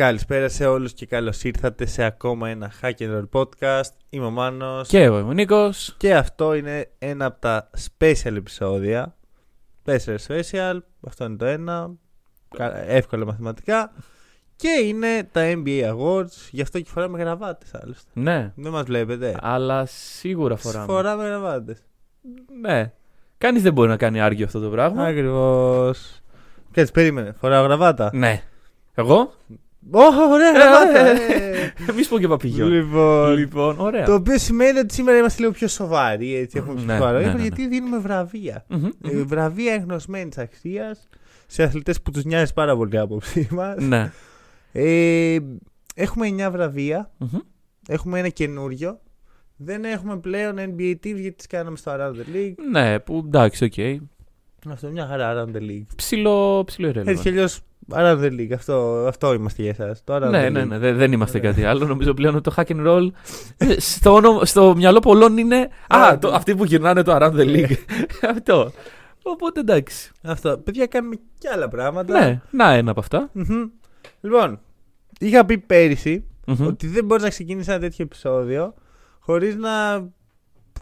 Καλησπέρα σε όλους και καλώς ήρθατε σε ακόμα ένα Hack and Roll podcast. Είμαι ο Μάνος Και εγώ είμαι ο Νίκος. και αυτό είναι ένα από τα special επεισόδια. Τέσσερα special, αυτό είναι το ένα. Κα- Εύκολα μαθηματικά. Και είναι τα NBA Awards, γι' αυτό και φοράμε γραβάτες άλλωστε. Ναι, Δεν μας βλέπετε. αλλά σίγουρα φοράμε. Φοράμε γραβάτες. Ναι. Κανείς δεν μπορεί να κάνει άργιο αυτό το πράγμα. Ακριβώς. Κάτσε, περίμενε. Φοράω γραβάτα. Ναι. Εγώ; Ωχ, ωραία γραβάτα. ε. Εμείς πω και παπηγιόν. Λοιπόν, Λοιπόν, ωραία. Το οποίο σημαίνει ότι σήμερα είμαστε λίγο πιο σοβαροί, έτσι, έχουμε πιο Ναι, σοβαρό ναι, ύφος, ναι, ναι. γιατί δίνουμε βραβεία. Μμμ, Ε, μμμ. βραβεία εγνωσμένης αξίας σε αθλητές που τους νοιάζει πάρα πολύ η άποψή μας. Ναι. Ε, έχουμε 9 βραβεία. Μμμ. Έχουμε ένα καινούριο. Δεν έχουμε πλέον NBA teams γιατί τις κάναμε στο Around the League. Ναι, που εντάξει, οκ. Αυτό μια χαρά Around the League. Ψιλο, ψιλο Έτσι κι irrelevant. αλλιώς Around the League. Αυτό, αυτό είμαστε για εσάς. Το Around Ναι, the ναι, League. ναι, δεν, δεν είμαστε Ωραία. κάτι άλλο. Νομίζω πλέον ότι το hack and roll ε, στο, όνομα- στο μυαλό πολλών είναι. Α, Α, το, ναι. αυτοί που γυρνάνε το Around the League. Αυτό. Οπότε εντάξει. Αυτό. Παιδιά, κάνουμε και άλλα πράγματα. Ναι, να ένα από αυτά. Μμμ. Λοιπόν, είχα πει πέρυσι Μμμ. ότι δεν μπορεί να ξεκινήσεις ένα τέτοιο επεισόδιο χωρίς να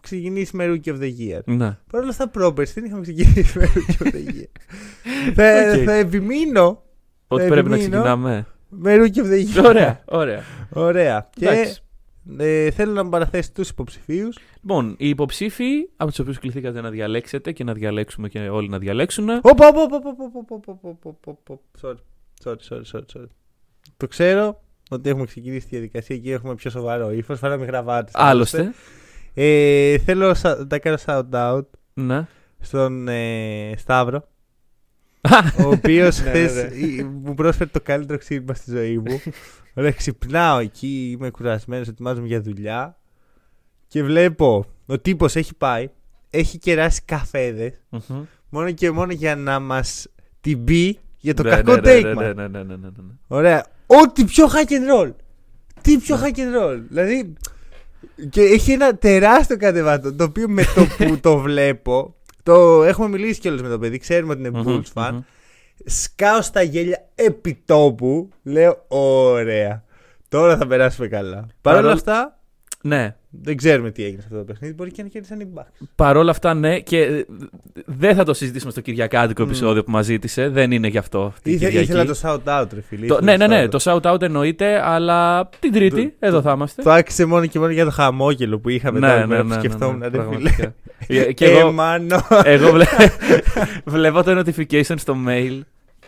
ξεκινήσει με Rookie of the Year. Ναι. Παρ' όλα αυτά, πρόπερση δεν είχαμε ξεκινήσει με Rookie of the Year. θα, okay. θα επιμείνω. Ότι θα πρέπει να ξεκινάμε. Με Rookie of the Year. Ωραία, ωραία. ωραία. Και ε, θέλω να παραθέσει τους υποψηφίους. Λοιπόν, οι υποψήφοι από τους οποίους κληθήκατε να διαλέξετε και να διαλέξουμε και όλοι να διαλέξουν. Οπα, οπα, οπα, οπα, Sorry, sorry, sorry, sorry. Το ξέρω ότι έχουμε ξεκινήσει τη διαδικασία και έχουμε πιο σοβαρό ύφος. Φέραμε γραβάτες. Άλλωστε. Ε, θέλω σα- να κάνω shout out Ναι. στον ε, Σταύρο. ο οποίος Ναι, χθες ναι, μου πρόσφερε το καλύτερο ξύπνημα στη ζωή μου. Ωραία, ξυπνάω εκεί, είμαι κουρασμένος, ετοιμάζομαι για δουλειά. Και βλέπω ο τύπος έχει πάει, έχει κεράσει καφέδες Μμμ. μόνο και μόνο για να μας την πει για το Ναι, κακό ναι, ναι, take ναι, μας. ναι, ναι, ναι, ναι, ναι, ναι. Ωραία. Ό,τι πιο hack and roll. Τι πιο Ναι. hack and roll. Δηλαδή. Και έχει ένα τεράστιο κατεβάτο το οποίο με το που το βλέπω. Το έχουμε μιλήσει κιόλας με το παιδί, ξέρουμε ότι είναι Μμμ, Bulls fan. μμμ. Σκάω στα γέλια επί τόπου. Λέω, ωραία. Τώρα θα περάσουμε καλά. Παρ' όλα Παρόλο- αυτά, Ναι. δεν ξέρουμε τι έγινε σε αυτό το παιχνίδι. Μπορεί και να κέρδισαν οι Bucks. Παρόλα αυτά, ναι, και ε, δεν θα το συζητήσουμε στο Κυριακάτικο Μμ. επεισόδιο που μας ζήτησε. Δεν είναι γι' αυτό. την Ήθε, Κυριακή. ήθελα το shout out, ρε φίλε. Το- ήθελα ναι, ναι, ναι, shout-out. το shout out εννοείται, αλλά την Τρίτη, Το- εδώ το- θα είμαστε. Το άξιζε μόνο και μόνο για το χαμόγελο που είχα μετά ναι, που ναι, ναι, σκεφτόμουν. ναι, ρε φίλε. πραγματικά. Ε, και Ε, εγώ, μάνο. εγώ βλέ... βλέπω το notification στο mail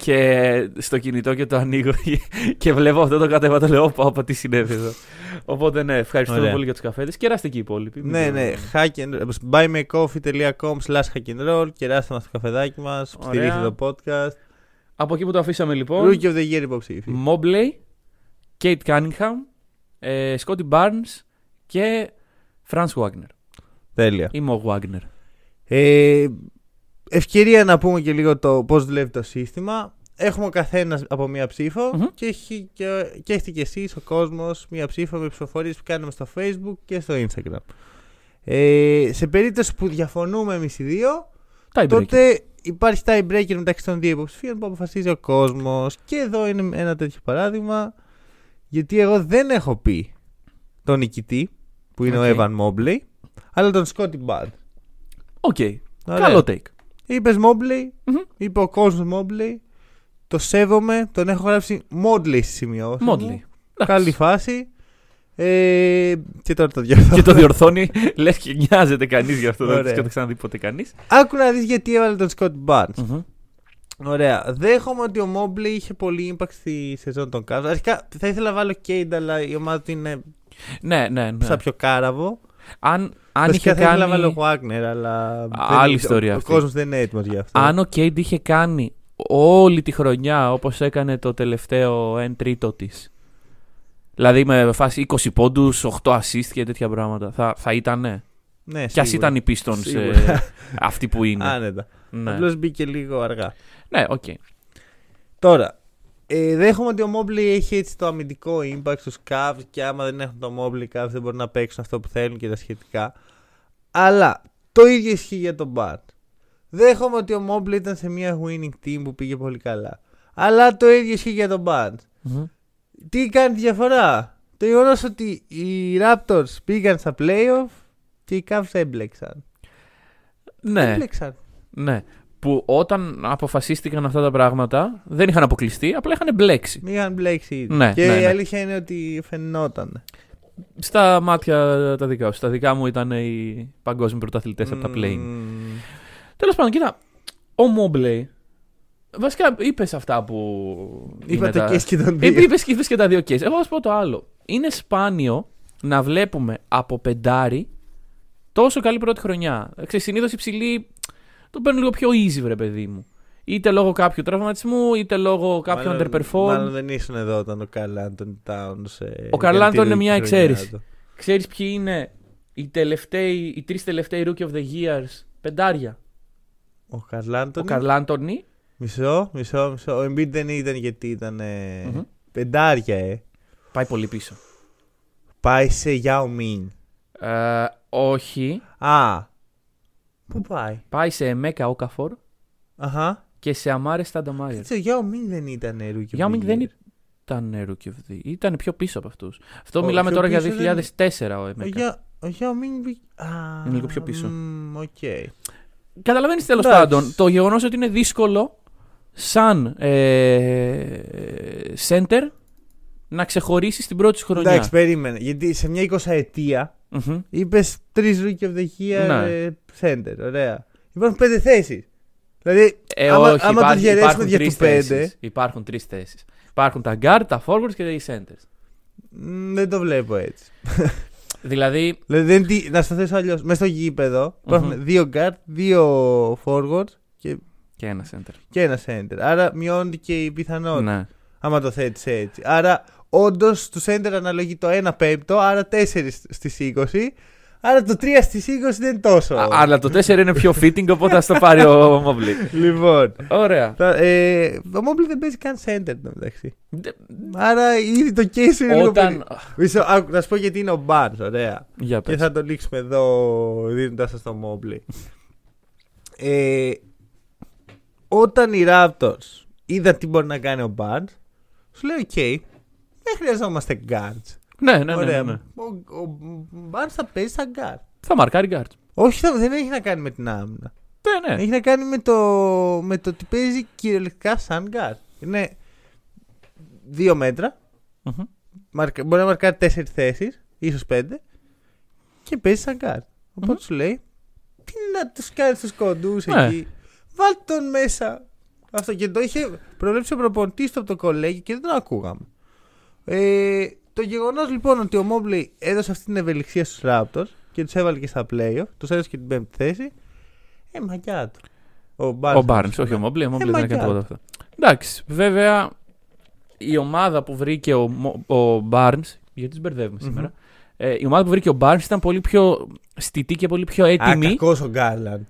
και στο κινητό και το ανοίγω και βλέπω αυτό το κατέβατο λέω όπα, όπα, τι συνέβη εδώ. Οπότε ναι, ευχαριστούμε Ωραία. πολύ για τους καφέδες. Κεράστε και οι υπόλοιποι. μην Ναι, το- ναι. Hack and, buymecoffee.com slash hack and roll. Κεράστε μας το καφεδάκι μας. Ωραία. Στηρίξτε το podcast. Από εκεί που το αφήσαμε λοιπόν, Rookie of the Year υποψήφι. Mobley, Kate Cunningham, ε, Scotty Barnes και Franz Wagner. Τέλεια. Ή Mo Wagner. Ε, ευκαιρία να πούμε και λίγο το πώς δουλεύει το σύστημα. Έχουμε ο καθένας από μία ψήφο Μμμ. και, έχει και, και έχετε και εσείς ο κόσμος μία ψήφο με ψηφοφορίες που κάνουμε στο facebook και στο instagram. Ε, σε περίπτωση που διαφωνούμε εμείς οι δύο, Tiebreaker. τότε υπάρχει tie breaker μεταξύ των δύο υποψηφίων που αποφασίζει ο κόσμος. Και εδώ είναι ένα τέτοιο παράδειγμα. Γιατί εγώ δεν έχω πει τον νικητή, που είναι Οκ. ο Evan Mobley, αλλά τον Scottie Barnes. Οκ. Καλό take. Είπες Mobley, Μμμ. είπε ο κόσμος Mobley. Το σέβομαι, τον έχω γράψει Mobley στη σημειώση. μου. Mobley. Καλή φάση. Ε, και τώρα το διορθώ. και το διορθώνει, λες και νοιάζεται κανείς γι' αυτό. Δεν Ωραία. το ξαναδεί ποτέ κανείς. Άκου να δεις γιατί έβαλε τον Scott Barnes. Ωραία. Δέχομαι ότι ο Mobley είχε πολύ impact στη σεζόν των Cavs. Αρχικά θα ήθελα να βάλω Cade, αλλά η ομάδα του είναι Ναι, ναι, ναι. σαν πιο κάραβο. Αν, αν Βασικά είχε θα ήθελα να κάνει. βάλω Wagner, αλλά. Άλλη δεν- ιστορία Ο, ο αυτή. κόσμος δεν είναι έτοιμος γι' αυτό. Αν ο Κέιντ είχε κάνει όλη τη χρονιά όπως έκανε το τελευταίο 1 τρίτο της. Δηλαδή με φάση 20 πόντους, 8 assist και τέτοια πράγματα. Θα, θα ήταν. Ναι, Κι ας σίγουρα. ήταν οι Pistons ε, Σίγουρα. αυτοί που είναι. Άνετα. ναι, Απλώς μπήκε λίγο αργά. ναι οκ. Τώρα, ε, δέχομαι ότι ο Mobley έχει έτσι το αμυντικό impact στους Cavs και άμα δεν έχουν το Mobley οι Cavs δεν μπορούν να παίξουν αυτό που θέλουν και τα σχετικά. Αλλά το ίδιο ισχύει για τον Bart. Δέχομαι ότι ο Mobley ήταν σε μια winning team που πήγε πολύ καλά. Αλλά το ίδιο ισχύει για τον Bart. Μμμ. Τι κάνει τη διαφορά; Το γεγονός ότι οι Raptors πήγαν στα playoff και οι Cavs έμπλεξαν. Ναι, Έμπλεξαν. ναι. Που όταν αποφασίστηκαν αυτά τα πράγματα δεν είχαν αποκλειστεί, απλά είχαν μπλέξει. Είχαν μπλέξει ήδη. Ναι, και ναι, η ναι. αλήθεια είναι ότι φαινόταν. Στα μάτια τα δικά σου. Στα δικά μου ήταν οι παγκόσμιοι πρωταθλητές από τα play. Μμμ. Τέλος πάντων, κοίτα. Ο Μόμπλεϊ. Βασικά είπες αυτά που. Είπα είναι το τα- case και τον Ε, δύο. είπες, είπες και τα δύο case. Εγώ θα σου πω το άλλο. Είναι σπάνιο να βλέπουμε από πεντάρι τόσο καλή πρώτη χρονιά. Ξέρεις, συνήθως οι ψηλοί το παίρνουν λίγο πιο easy, βρε παιδί μου. Είτε λόγω κάποιου τραυματισμού, είτε λόγω κάποιου Μάλλον- underperform. Μάλλον δεν ήσουν εδώ όταν ο Καρλ Άντων Towns. ε, Ο Καρλ έκανε Άντων τη είναι μια ρούκι χρονιά εξαίρεση. του. Ξέρεις ποιοι είναι οι, τελευταίοι, οι τρεις τελευταίοι Rookie of the Years; Πεντάρια. Ο Καρλ Ο Άντων. Καρλ Άντωνη. Μισό, μισό, μισό. Ο Embiid δεν ήταν γιατί ήταν. ε, Μμμ. Πεντάρια, ε. Πάει πολύ πίσω. Πάει σε Yao Ming. Ε, όχι. Α. Πού πάει; Πάει σε Εμέκα Όκαφορ Αχα. και σε Αμάρε Στανταμάιερ. Έτσι, ο Yao Ming δεν ήταν ε, rookie. of Yao the Ming δεν year. ήταν Rookie of the Year. Ήταν πιο πίσω από αυτούς. Αυτό Ο μιλάμε πιο τώρα για πίσω 2004 ο Ο Εμέκα. Yao- Ο Yao Ming. μπη- Α, Είναι λίγο πιο πίσω. μ, Οκ. Καταλαβαίνεις τέλος Εντάξει. πάντων το γεγονός ότι είναι δύσκολο σαν ε, center να ξεχωρίσεις την πρώτη σου χρονιά. Εντάξει, περίμενε. Γιατί σε μια 20 ετία Μμμ. είπες τρεις rookie of the year Ναι. ε, center. Ωραία. Υπάρχουν πέντε θέσεις. Δηλαδή, Ε, άμα, όχι, άμα το υπάρχει- διαιρέσουμε υπάρχουν για τρεις τους πέντε, θέσεις. Υπάρχουν τρεις θέσεις. Υπάρχουν τα guard, τα forwards και οι centers. μ, δεν το βλέπω έτσι. Δηλαδή, Δηλαδή, δεν, τι- να στο θέσω αλλιώς. Μέσα στο γήπεδο υπάρχουν Μμμ. δύο guard, δύο forwards και, και ένα center. και ένα center. Άρα μειώνεται και η πιθανότητα. Ναι. Άμα το θέτεις έτσι. Άρα, όντως τους center αναλογεί το 1 πέμπτο, άρα 4 στις 20. Άρα το 3 στις 20 δεν είναι τόσο. Α, αλλά το 4 είναι πιο fitting, οπότε θα το πάρει ο Mobley. Λοιπόν. Ωραία. Θα, ε, ο Mobley δεν παίζει καν center εν τω μεταξύ. Ντε- Άρα ήδη το case είναι λίγο Όταν. περί- Μισό, άκου, να σου πω γιατί είναι ο Barnes, ωραία. Για Και πες. θα το λήξουμε εδώ δίνοντας σας το Mobley. ε, όταν οι Raptors είδαν τι μπορεί να κάνει ο Barnes, σου λέει: Οκ, δεν χρειαζόμαστε guards. Ναι, ναι, ναι, Ωραία. ναι, ναι. Ο, ο Barnes θα παίζει σαν guard. Θα μαρκάρει guard. Όχι, θα- δεν έχει να κάνει με την άμυνα. Ναι, ναι. Έχει να κάνει με το, με το ότι παίζει κυριολεκτικά σαν guard. Είναι δύο μέτρα. Μμμ. Μαρκα- μπορεί να μαρκάρει τέσσερις θέσεις, ίσως πέντε. Και παίζει σαν guard. Οπότε Μμμ. σου λέει, τι να τους κάνεις τους κοντούς Ναι. εκεί; Βάλτε τον μέσα. Αυτό και το είχε προβλέψει ο προπονητής του από το κολέγιο και δεν τον ακούγαμε. Ε, το γεγονός λοιπόν ότι ο Μόμπλεϊ έδωσε αυτή την ευελιξία στους Raptors και τους έβαλε και στα playoff, τους έδωσε και την πέμπτη θέση. Ε, μαγιά του. Ο Barnes. Ο Barnes, όχι ο Mobley. Ο Mobley δεν μαγιά έκανε τίποτα του. αυτό. Εντάξει, βέβαια η ομάδα που βρήκε ο, Mo- ο Barnes. Γιατί τους μπερδεύουμε Μμμ. σήμερα. Ε, η ομάδα που βρήκε ο Barnes ήταν πολύ πιο στιτή και πολύ πιο Α, έτοιμη. κακός ο Γκάρλαντ.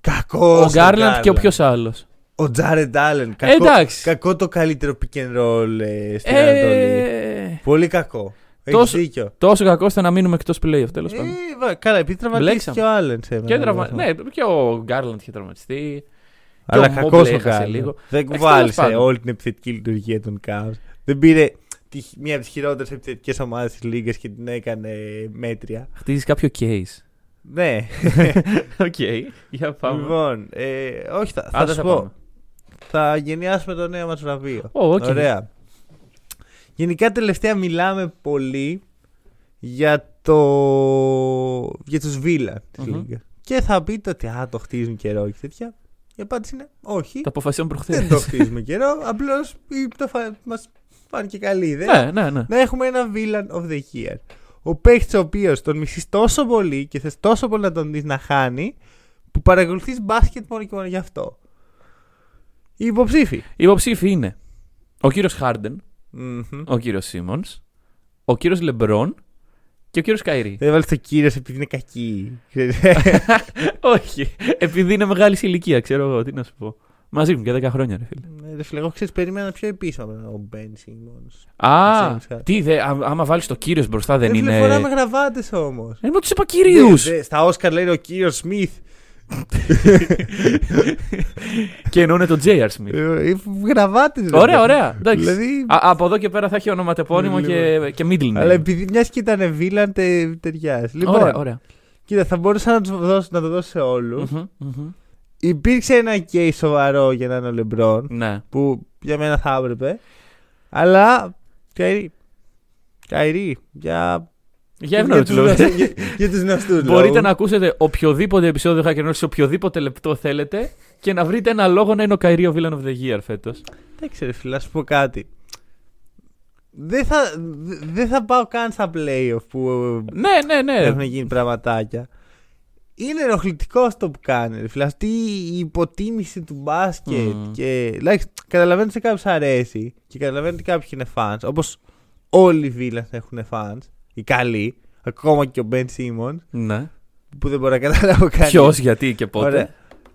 Κακός. ο Γκάρλαντ και ο ποιος άλλος. Ο Τζάρεντ Άλεν. Ε, Κακό, εντάξει. κακό το καλύτερο pick and roll ε, στην Ανατολή. Ε, Πολύ κακό. Έχεις τόσο- δίκιο. τόσο κακό ώστε να μείνουμε εκτός playoff τέλος πάντων. Ε, βα- καλά, επειδή τραυματίστηκε Μπλέξαμε. και ο Άλεν σε Και τραυμα... Ναι, και ο Γκάρλαντ είχε τραυματιστεί. Αλλά ο κακός Mobley ο έχασε Γκάρλαντ. λίγο. Δεν Εντάξει, κουβάλισε τέλος πάντων. όλη την επιθετική λειτουργία των Cavs. Δεν πήρε τη, μία από τις χειρότερες επιθετικές ομάδες της Λίγκα και την έκανε μέτρια. Χτίζεις κάποιο case. Ναι. Οκ, για πάμε. λοιπόν, ε, όχι, θα, θα Άντε, σου θα πω. πάμε. Θα εγκαινιάσουμε το νέο μας βραβείο. Ω, οκ. Ωραία. Γενικά τελευταία μιλάμε πολύ για το για τους villain της Μμμ. Λίγκας. Και θα πείτε ότι α, το χτίζουν καιρό και τέτοια. Η απάντηση είναι όχι. Το αποφασίσαμε προχθές. Δεν το χτίζουμε καιρό. Απλώς ή το φα... μας φάνηκε καλή ιδέα. Ναι, ναι, ναι. Να έχουμε ένα villain of the year. Ο παίχτης ο οποίος τον μισείς τόσο πολύ και θες τόσο πολύ να τον δεις να χάνει, που παρακολουθείς μπάσκετ μόνο και μόνο γι' αυτό. Οι υποψήφοι. Οι υποψήφοι είναι ο κύριος Χάρντεν, Μμμ. ο κύριος Σίμονς, ο κύριος Λεμπρόν και ο κύριος Καϊρή. Δεν βάλεις το κύριος επειδή είναι κακή. Όχι. Επειδή είναι μεγάλη σε ηλικία, ξέρω εγώ. Τι να σου πω. Μαζί μου και 10 χρόνια, ρε φίλε. Ε, Ρε φίλε, εγώ ξέρεις, περίμενα πιο επίσημα από ο Μπεν Σίμονς. Α, James Harden. τι, δε, α- άμα βάλεις το κύριος μπροστά δεν είναι. Φοράμε γραβάτες όμως. Ε, μα τους είπα κυρίους! Στα Όσκαρ λέει ο κύριος Σμιθ. και εννοούν το J.R. Smith. Γραβάτε. Ωραία, ωραία. Εντάξει. Δηλαδή- Α, από εδώ και πέρα θα έχει ονοματεπώνυμο και, και middle name. Αλλά επειδή μια και ήταν βίλαν, τε, ταιριάζει. Λοιπόν, Ωραία, ωραία. κοίτα, θα μπορούσα να, τους δώσω, να το δώσω σε όλους. Μμμ, μμμ. Υπήρξε ένα case σοβαρό για να είναι ο Λεμπρόν. Ναι. Που για μένα θα έπρεπε. Αλλά. Καϊρή. Καϊρή. Για. Για εύνορο τους του λόγου. γνωστούς- για, για τους γνωστούς Μπορείτε λόγους. να ακούσετε οποιοδήποτε επεισόδιο Hacker News σε οποιοδήποτε λεπτό θέλετε και να βρείτε ένα λόγο να είναι ο Καϊρή ο Villain of the Year φέτος. Δεν ξέρω, φίλε, να σου πω κάτι. Δεν θα, δε- δεν θα πάω καν στα playoff που Ναι, ναι, ναι. έχουν γίνει πραγματάκια. Είναι ενοχλητικό αυτό που κάνει. ρε Φίλε. Αυτή η υποτίμηση του μπάσκετ. Μμμ. Και, δηλαδή, καταλαβαίνω ότι σε κάποιους αρέσει και καταλαβαίνω ότι κάποιοι είναι fans. Όπως όλοι οι villains έχουν fans. Οι καλοί. Ακόμα και ο Ben Simmons. ναι. Που δεν μπορώ να καταλάβω κάτι. Ποιο, γιατί και πότε. Ωραία.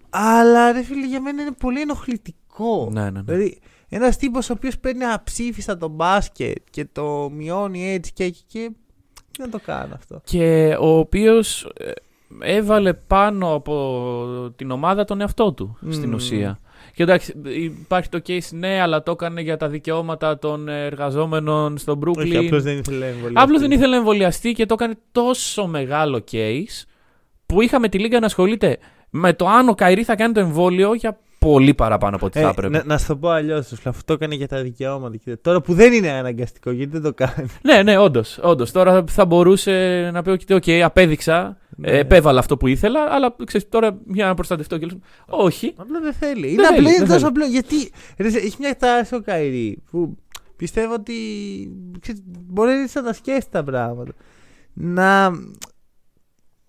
Αλλά ρε φίλε, για μένα είναι πολύ ενοχλητικό. Ναι, ναι, ναι. Δηλαδή, ένας τύπος ο οποίος παίρνει αψήφιστα το μπάσκετ και το μειώνει έτσι και εκεί και. Τι να το κάνω αυτό. Και ο οποίος έβαλε πάνω από την ομάδα τον εαυτό του στην Μμμ. ουσία. Και εντάξει, υπάρχει το case ναι, αλλά το έκανε για τα δικαιώματα των εργαζόμενων στο Brooklyn. Όχι, απλώς δεν ήθελε να εμβολιαστεί. Απλώς δεν ήθελε να εμβολιαστεί και το έκανε τόσο μεγάλο case που είχαμε τη Λίγκα να ασχολείται με το αν ο Καϊρή θα κάνει το εμβόλιο για πολύ παραπάνω από ό,τι θα Ε, έπρεπε. να, να σου το πω αλλιώς. Αυτό το έκανε για τα δικαιώματα. Και τώρα που δεν είναι αναγκαστικό, γιατί δεν το κάνει. Ναι, ναι, όντως. Όντως. Τώρα θα μπορούσε να πει: ότι «Οκ, απέδειξα, Ναι. ε, επέβαλα αυτό που ήθελα, αλλά ξέρεις, τώρα για να προστατευτώ και λέω, Όχι. Απλά δεν θέλει. Δεν είναι θέλει, απλό, είναι δεν τόσο θέλει. απλό. Γιατί ρε, έχει μια τάση ο Kyrie που πιστεύω ότι ξέρεις, μπορεί να τα σκέφτεται τα πράγματα. Να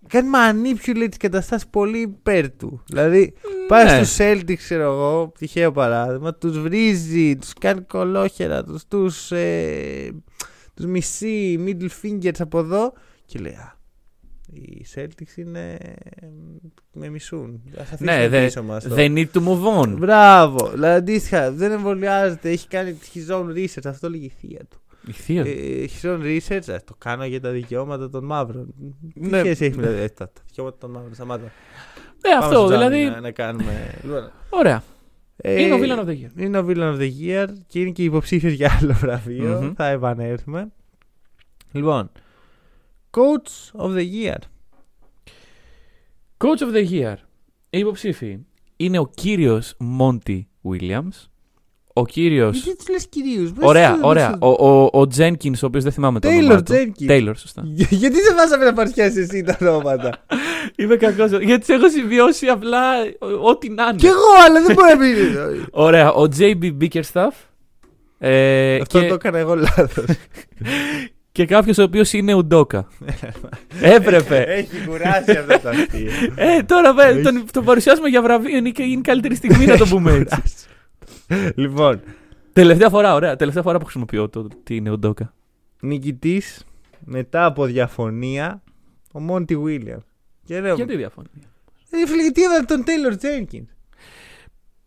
κάνει manipulate τις καταστάσεις πολύ υπέρ του. Δηλαδή, πάει Ναι. στους Celtics, ξέρω εγώ, τυχαίο παράδειγμα, τους βρίζει, τους κάνει κολόχερα, τους, τους, ε, τους μισεί, middle fingers από εδώ και λέει, α, οι Celtics είναι, με μισούν. Ας αφήσουμε Ναι, δε- πίσω μας το». they need to move on. Μπράβο. Δηλαδή, αντίστοιχα, δεν εμβολιάζεται. Έχει κάνει his own research. Αυτό λέγει η θεία του. Η θεία. Ε, his own research. ε, το κάνω για τα δικαιώματα των μαύρων. Τι Ναι. σχέση έχει με τα, ε, τα, τα δικαιώματα των μαύρων. Σταμάτα. Ναι, Πάμε αυτό, στο Τζάνι δηλαδή. Να, να κάνουμε. Λοιπόν, Ωραία. ε, Είναι ο Villain of the Year. Είναι ο Villain of the Year και είναι και υποψήφιος για άλλο βραβείο. Μμμ. Θα επανέλθουμε. Λοιπόν. Coach of the Year. Coach of the Year. Οι υποψήφοι είναι ο κύριος Monty Williams. Ο κύριος... Γιατί τους λες κυρίους; Ωραία, ωραία. Ο, ο, ο Jenkins, ο οποίος δεν θυμάμαι το Taylor όνομά του. Jenkins. Taylor, σωστά. Γιατί σε βάζαμε να παρουσιάσεις εσύ τα ονόματα; Είμαι κακός, γιατί σε έχω συμβιώσει απλά ό- ό,τι να είναι. Κι εγώ, αλλά δεν μπορεί να πει. Ωραία, ο JB Bickerstaff. Ε, Αυτό και, το έκανα εγώ λάθος. Και κάποιος ο οποίος είναι Ουντόκα. Έπρεπε. Έχει κουράσει αυτό το αστείο. ε, τώρα βέ, Έχει. τον, τον παρουσιάσουμε για βραβείο. Είναι, και- είναι η καλύτερη στιγμή να το πούμε έτσι. Λοιπόν, τελευταία φορά, ωραία. Τελευταία φορά που χρησιμοποιώ το τι είναι Ουντόκα. νικητής μετά από διαφωνία ο Μόντι Βίλιαμ. Και λέω. Γιατί διαφωνεί. Ε, φίλε, γιατί έβαλε τον Τέιλορ Τζένκιν.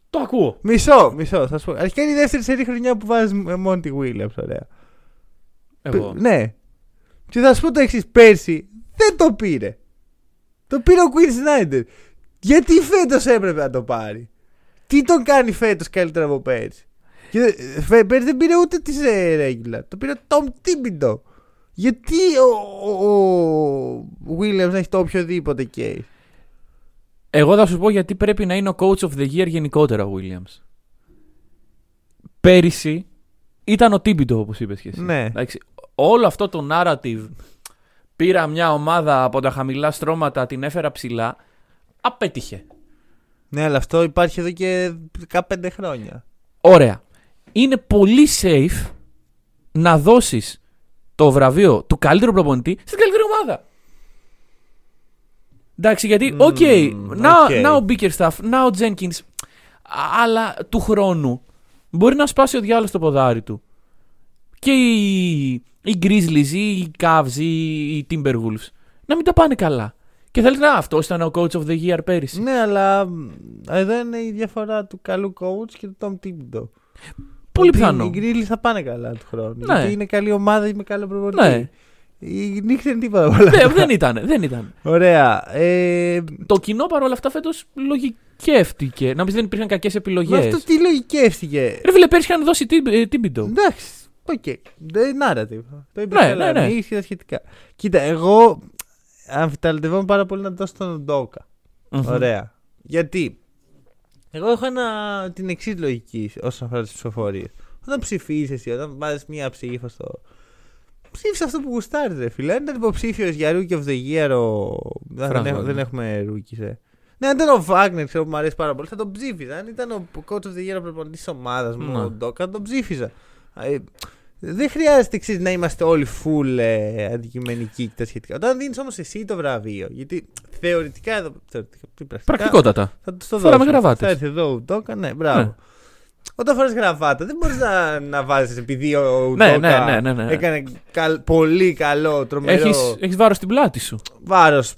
Το ακούω. Μισό, μισό, θα σου πω. Αρχικά είναι η δεύτερη σερή χρονιά που βάζεις Μόντι Βίλιαμ. Ωραία. Εγώ. Πε- Ναι. Και θα σου πω το εξής. Πέρσι δεν το πήρε. Το πήρε ο Queen Snyder. Γιατί φέτος έπρεπε να το πάρει; Τι τον κάνει φέτος καλύτερα από πέρσι; Και, ε, φε- πέρσι δεν πήρε ούτε τη ε, regular. Το πήρε ο Tom Thibodeau. Γιατί ο, ο, ο Williams να έχει το οποιοδήποτε case; Εγώ θα σου πω γιατί πρέπει να είναι ο coach of the year γενικότερα ο Williams. Πέρυσι ήταν ο Τίμπιντο όπως είπες και εσύ. Ναι. Εντάξει, όλο αυτό το narrative πήρα μια ομάδα από τα χαμηλά στρώματα, την έφερα ψηλά, απέτυχε. Ναι, αλλά αυτό υπάρχει εδώ και 15 χρόνια. Ωραία. Είναι πολύ safe να δώσεις το βραβείο του καλύτερου προπονητή στην καλύτερη ομάδα. Εντάξει, γιατί, Μμμ, οκ, να, οκ. να ο Bickerstaff, να ο Jenkins, αλλά του χρόνου μπορεί να σπάσει ο διάολος το ποδάρι του. και οι, οι Grizzlies ή οι Cavs ή οι Timberwolves να μην τα πάνε καλά. Και θα λες, να αυτό ήταν ο coach of the year πέρυσι. Ναι, αλλά μ, εδώ είναι η διαφορά του καλού coach και του Tom Thibodeau. Πολύ Ότι πιθανό. Οι Grizzlies θα πάνε καλά του χρόνου. Ναι. Γιατί είναι καλή ομάδα με καλό προπονητή. Ναι. Οι Knicks δεν είναι τίποτα από όλα. Δεν, δεν ήταν, δεν ήταν. Ωραία. Ε, Το κοινό παρόλα αυτά φέτος λογικεύτηκε. Να πεις δεν υπήρχαν κακές επιλογές. αυτό τι λογικεύτηκε; Ρε φίλε, πέρσι είχαν δώσει τι- ε, Thibodeau. Εντάξει. Οκ. Δεν narrative. Το είπε Ναι, καλά. ναι, ναι. Μη και τα σχετικά. Κοίτα, εγώ αμφιταλαντευόμαι πάρα πολύ να δώσω τον Udoka. Ωραία. Γιατί; Εγώ έχω ένα, την εξής λογική όσον αφορά τις ψηφοφορίες. Όταν ψηφίζεις εσύ, όταν βάζεις μία ψήφο στο. Ψήφισε αυτό που γουστάρεις, ρε φίλε. Αν ήταν υποψήφιος για Rookie of the Year ο. Δεν, Φράγκα, έχουμε, ναι. δεν έχουμε rookies, ε. Ναι, αν ήταν ο Βάγνερ, ξέρω που μου αρέσει πάρα πολύ, θα τον ψήφιζα. Αν ήταν ο coach of the year ο προπονητής της ομάδας μου, Ναι. ο Ντόκα, θα τον ψήφιζα. Ε, δεν χρειάζεται εξή να είμαστε όλοι full ε, αντικειμενικοί και τα σχετικά. Όταν δίνεις όμως εσύ το βραβείο, γιατί θεωρητικά εδώ. Θεωρητικά, τι πρακτικά, Πρακτικότατα. θα του το Φοράμε δώσω. γραβάτες. Θα έρθει εδώ ο Ντόκα, ναι, μπράβο. Ναι. Όταν φοράς γραβάτα, δεν μπορείς να, να βάζεις επειδή ο Ναι, Udoka ναι, ναι, ναι, ναι. έκανε καλ- πολύ καλό, τρομερό Έχεις έχεις βάρος στην πλάτη σου. βάρος.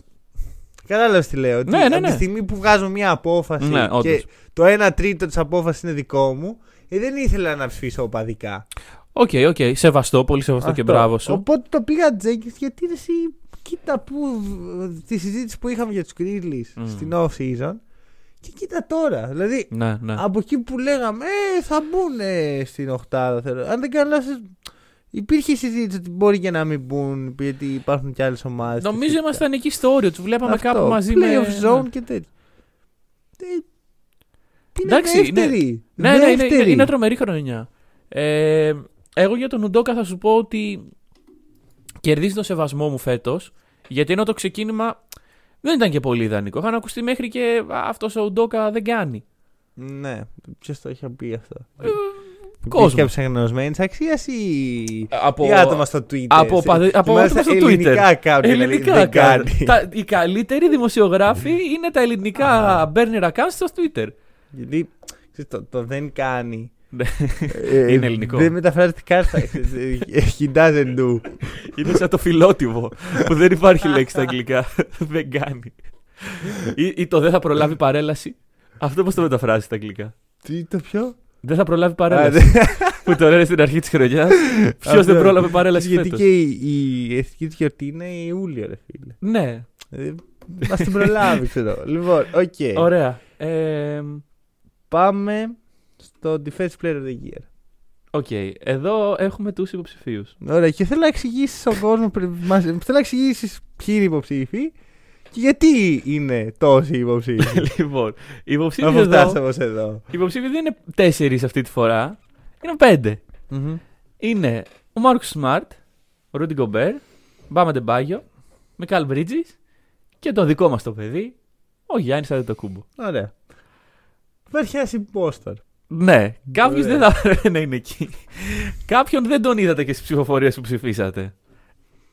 Κατάλαβες τι λέω. ότι Ναι, ναι, Από τη ναι. στιγμή που βγάζω μια απόφαση Ναι, όντως. και το 1 τρίτο της απόφασης είναι δικό μου, ε, δεν ήθελα να ψηφίσω οπαδικά. Οκ, οκ. Σεβαστό, πολύ σεβαστό και Αυτό. μπράβο σου. Οπότε το πήγα Τζέκη γιατί ρε, εσύ κοίτα που τη συζήτηση που είχαμε για τους Grizzlies Μμ. στην off season και κοίτα τώρα. Δηλαδή Ναι, ναι. από εκεί που λέγαμε ε, θα μπουν στην οχτάδα. Θέλω. Αν δεν κάνω λάθος, υπήρχε συζήτηση ότι μπορεί και να μην μπουν γιατί υπάρχουν και άλλες ομάδες. Νομίζω ήμασταν εκεί στο όριο. Τους βλέπαμε κάπου μαζί με. Playoff zone και τέτοια. Ε, Είναι Εντάξει, δεύτερη. Ναι, ναι, είναι, είναι, Δεύτερη. είναι τρομερή χρονιά. Ε, εγώ για τον Ουντόκα θα σου πω ότι κερδίζει τον σεβασμό μου φέτος. Γιατί ενώ το ξεκίνημα δεν ήταν και πολύ ιδανικό. Είχαν ακουστεί μέχρι και αυτός ο Ουντόκα δεν κάνει. Ναι, ποιος το είχε πει αυτό; Ε, Κόσμο. κόσμος. Κάποια γνωσμένη αξίας ή. Από, ή άτομα στο Twitter; από, παδε- από Μάλιστα άτομα στο Twitter. Ελληνικά account, δηλαδή, Ελληνικά δεν account. κάνει. Τα, οι καλύτεροι δημοσιογράφοι είναι τα ελληνικά burner accounts στο Twitter. Γιατί ξέρεις, το, το δεν κάνει. Ναι. ε, Είναι ελληνικό. Δεν μεταφράζεται καν στα. He doesn't do. Είναι σαν το φιλότιμο που δεν υπάρχει λέξη στα αγγλικά. δεν κάνει. Ή, ή το δεν θα προλάβει παρέλαση. Αυτό πώς το μεταφράζει στα αγγλικά; Τι το πιο. Δεν θα προλάβει Α, παρέλαση. ναι. που το λένε στην αρχή της χρονιάς. Ποιος δεν Αυτό. πρόλαβε παρέλαση Γιατί φέτος; και η, η εθνική της γιορτή είναι Ιούλιο, ρε φίλε. Ναι, Μα την προλάβει, ξέρω. Λοιπόν, οκ. ωραία. Ε, Πάμε στο Defense Player of the Year. Οκ, εδώ έχουμε τους υποψηφίους. Ωραία, και θέλω να εξηγήσεις στον κόσμο. πριν- μας- Θέλω να εξηγήσεις ποιοι είναι οι υποψήφοι και γιατί είναι τόσοι υποψήφοι. λοιπόν, οι υποψήφοι Αφού εδώ, φτάσαμε ως εδώ. οι υποψήφοι δεν είναι τέσσερις αυτή τη φορά. Είναι πέντε. Είναι ο Marcus Smart, ο Rudy Gobert, Bam Adebayo, Mikal Bridges και το δικό μας το παιδί, ο Γιάννης Αντετοκούμπο. Ωραία. Υπάρχει ένα impostor. Ναι, κάποιο Ωραία. δεν θα έπρεπε να είναι εκεί. Κάποιον δεν τον είδατε και στις ψηφοφορίες που ψηφίσατε.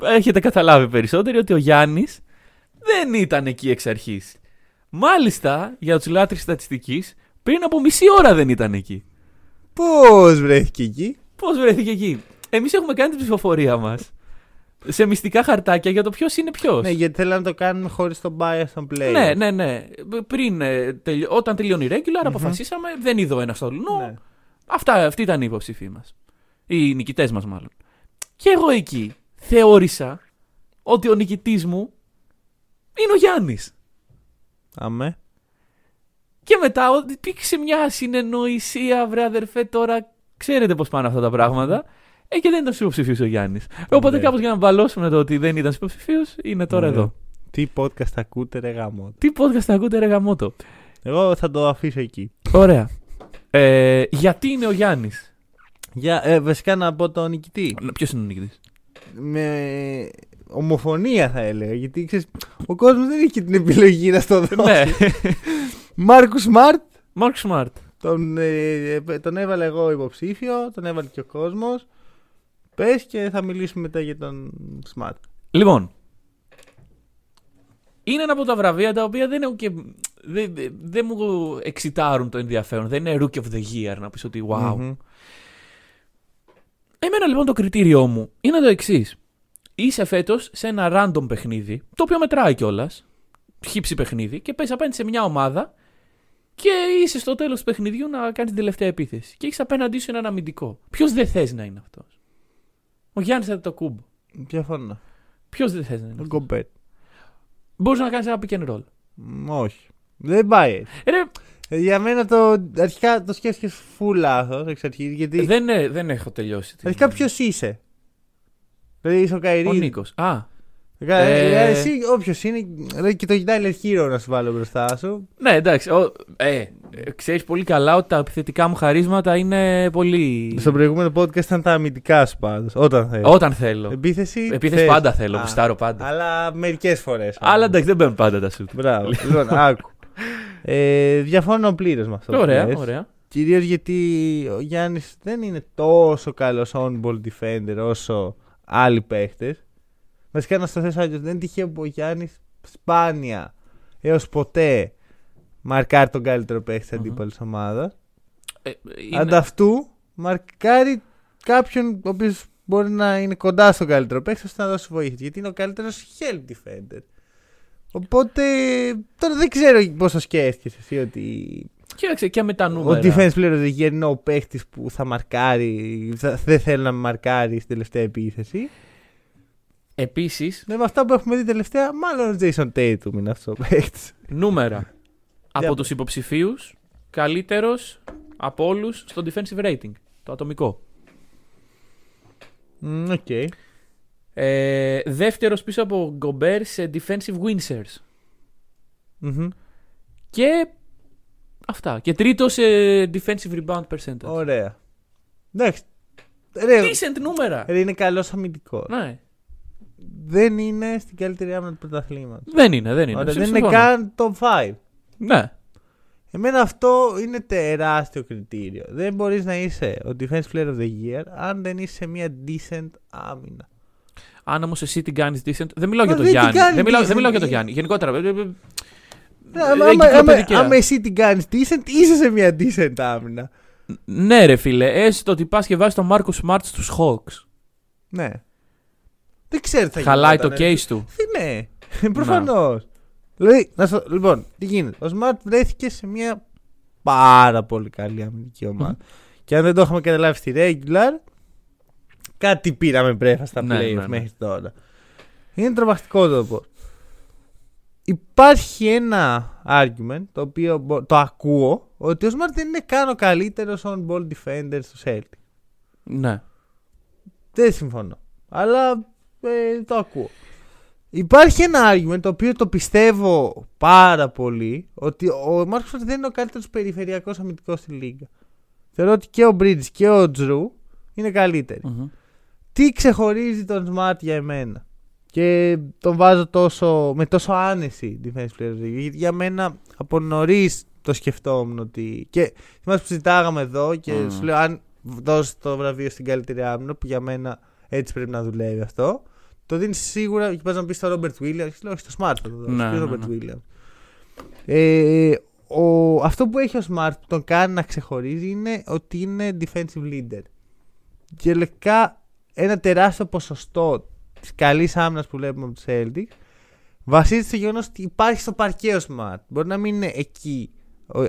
Έχετε καταλάβει περισσότεροι ότι ο Γιάννης δεν ήταν εκεί εξ αρχής. Μάλιστα, για τους λάτρε στατιστικής, πριν από μισή ώρα δεν ήταν εκεί. Πώς βρέθηκε εκεί; Πώς βρέθηκε εκεί; Εμείς έχουμε κάνει την ψηφοφορία μας σε μυστικά χαρτάκια για το ποιος είναι ποιος. Ναι, γιατί θέλω να το κάνουμε χωρίς τον bias των player. ναι, ναι, ναι. Πριν, ε, τελει- όταν τελειώνει η regular, αποφασίσαμε, δεν είδω ένας στο λουνό. Ναι. Αυτά, αυτοί ήταν οι υποψήφοι μας. Οι νικητές μας, μάλλον. Και εγώ εκεί θεώρησα ότι ο νικητής μου είναι ο Γιάννης. Αμέ. Και μετά ότι υπήρξε μια συνεννοησία, βρε αδερφέ, τώρα ξέρετε πώς πάνε αυτά τα πράγματα. Ε, και δεν ήταν υποψηφίο ο Γιάννης. Οπότε Ναι. κάπως για να βαλώσουμε το ότι δεν ήταν υποψηφίο, είναι τώρα Ναι. εδώ. Τι podcast ακούτε, ρε γάμο. Τι podcast ακούτε, ρε γαμότο. Εγώ θα το αφήσω εκεί. Ωραία. Ε, γιατί είναι ο Γιάννης; Για, ε, βασικά να πω τον νικητή. Ποιος είναι ο νικητής; Με ομοφωνία θα έλεγα. Γιατί ξέρεις, ο κόσμος δεν έχει την επιλογή να στο δώσει. ναι. Μάρκους Σμαρτ. Μάρκ Σμαρτ. Τον, ε, ε, τον έβαλα εγώ υποψήφιο, τον έβαλε και ο κόσμος. Πες και θα μιλήσουμε μετά για τον Smart. Λοιπόν. Είναι ένα από τα βραβεία τα οποία δεν, έχουν και, δεν, δεν- δεν μου εξητάρουν το ενδιαφέρον. Δεν είναι Rookie of the Year να πεις ότι wow. Μμμ. Εμένα λοιπόν το κριτήριό μου είναι το εξής. Είσαι φέτος σε ένα random παιχνίδι, το οποίο μετράει κιόλας. Χύψη παιχνίδι και παίζει απέναντι σε μια ομάδα και είσαι στο τέλος του παιχνιδιού να κάνεις την τελευταία επίθεση. Και έχεις απέναντί σου έναν αμυντικό. Ποιος δεν θες να είναι αυτός; Ο Γιάννης το κούμπο. Διαφωνώ. Ποιος δεν θε να είναι. Ο αυτός; Γκομπέτ. Μπορείς να κάνεις ένα pick and roll. Μ, Όχι. Δεν πάει έτσι. Ε, ρε, Ε, Για μένα το αρχικά το σκέφτηκες full λάθος εξ αρχής. Γιατί δεν, ε, δεν έχω τελειώσει. την- αρχικά ποιος είσαι; Δηλαδή είσαι ο Καϊρή. Ο Νίκος. Α, Ε, Ε, Εσύ όποιος είναι. Δηλαδή και το Tyler Hero να σου βάλω μπροστά σου. ναι, εντάξει. Ο, ε, ξέρεις πολύ καλά ότι τα επιθετικά μου χαρίσματα είναι πολύ. Στο προηγούμενο podcast ήταν τα αμυντικά σου πάντως. Όταν θέλει. Όταν θέλω. Επίθεση. Επίθεση θες. πάντα θέλω, Α, γουστάρω πάντα. Αλλά μερικές φορές. Αλλά εντάξει, δεν μπαίνουν πάντα τα σουτ. Μπράβο. λοιπόν, άκου. Ε, διαφωνώ πλήρως με αυτό. που Ωραία, λες. ωραία. Κυρίως γιατί ο Γιάννης δεν είναι τόσο καλός on-ball defender όσο άλλοι παίχτες. Βασικά να στο θέσω αλλιώ. Δεν είναι τυχαίο που ο Γιάννης σπάνια έως ποτέ μαρκάρει τον καλύτερο παίχτη της Μμμ. αντίπαλης ομάδας. Ε, είναι- Ανταυτού μαρκάρει κάποιον ο οποίος μπορεί να είναι κοντά στον καλύτερο παίχτη ώστε να δώσει βοήθεια. Γιατί είναι ο καλύτερος help defender. Οπότε τώρα δεν ξέρω πόσο σκέφτεσαι εσύ ότι Κοίταξε και με τα ο νούμερα. defense player of the year είναι ο παίχτης που θα μαρκάρει, θα- δεν θέλει να με μαρκάρει στην τελευταία επίθεση. Επίσης, Ναι, με αυτά που έχουμε δει τελευταία, μάλλον ο Jason Tatum είναι αυτός ο παίχτης. νούμερα. από Για τους υποψηφίους, καλύτερος από όλους στο defensive rating. Το ατομικό. Οκ. Ε, δεύτερος πίσω από Γκομπέρ σε defensive win shares. Μμμ. Και αυτά. Και τρίτος σε defensive rebound percentage. Ωραία. Εντάξει. Ρε, Decent νούμερα. ρε, είναι καλός αμυντικός. Ναι. Δεν είναι στην καλύτερη άμυνα του πρωταθλήματος. Δεν είναι, δεν είναι. Ωραία, Σε δεν είναι συμφωνώ. καν top 5. Ναι. Εμένα αυτό είναι τεράστιο κριτήριο. Δεν μπορείς να είσαι ο defense player of the year αν δεν είσαι σε μια decent άμυνα. Αν όμως εσύ την κάνεις decent. Δεν μιλάω Μα για τον δεν την Γιάννη. κάνεις Δεν μιλάω, decent. δεν μιλάω για τον Γιάννη. Γενικότερα. ε, ε, ε, Ναι, άμα, ε, άμα, άμα, εγκυκλοπαιδικαία. άμα εσύ την κάνεις decent, είσαι σε μια decent άμυνα. Ναι, ρε φίλε. Έστω ότι πας και βάζεις τον Μάρκο Σμαρτ στους Hawks. Ναι. Δεν ξέρω τι θα Χαλάει το γινόταν, ε. case του. Τι ναι. Προφανώς. Δηλαδή, να σου- λοιπόν, τι γίνεται; Ο Smart βρέθηκε σε μια πάρα πολύ καλή αμυντική ομάδα. Και αν δεν το είχαμε καταλάβει στη regular, κάτι πήραμε πρέφα στα Ναι, playoff ναι, ναι. μέχρι τώρα. Είναι τρομακτικό το πω. Υπάρχει ένα argument το οποίο μπο- το ακούω ότι ο Smart δεν είναι καν ο καλύτερος on ball defender στο Celtic. Ναι. Δεν συμφωνώ. Αλλά ε, το ακούω. Υπάρχει ένα argument το οποίο το πιστεύω πάρα πολύ ότι ο Μάρκος Smart δεν είναι ο καλύτερος περιφερειακός αμυντικός στη Λίγκα. Θεωρώ ότι και ο Bridges και ο Τζρου είναι καλύτεροι. Μμμ. Τι ξεχωρίζει τον Smart για εμένα; Και τον βάζω τόσο, με τόσο άνεση defense player of the year, γιατί για μένα από νωρίς το σκεφτόμουν ότι. Και θυμάσαι που συζητάγαμε εδώ και Μμμ. σου λέω αν δώσεις το βραβείο στην καλύτερη άμυνα, που για μένα έτσι πρέπει να δουλεύει αυτό. Το δίνει σίγουρα και πας να πεις στο Robert Williams. Λέω, όχι στο Smart θα το δώσει. Ναι, Ποιος ναι, Robert ναι. Williams; Ε, ο, αυτό που έχει ο Smart που τον κάνει να ξεχωρίζει είναι ότι είναι defensive leader. Και λογικά ένα τεράστιο ποσοστό της καλής άμυνας που βλέπουμε από τους Celtics βασίζεται στο γεγονός ότι υπάρχει στο παρκέ ο Smart. Μπορεί να μην είναι εκεί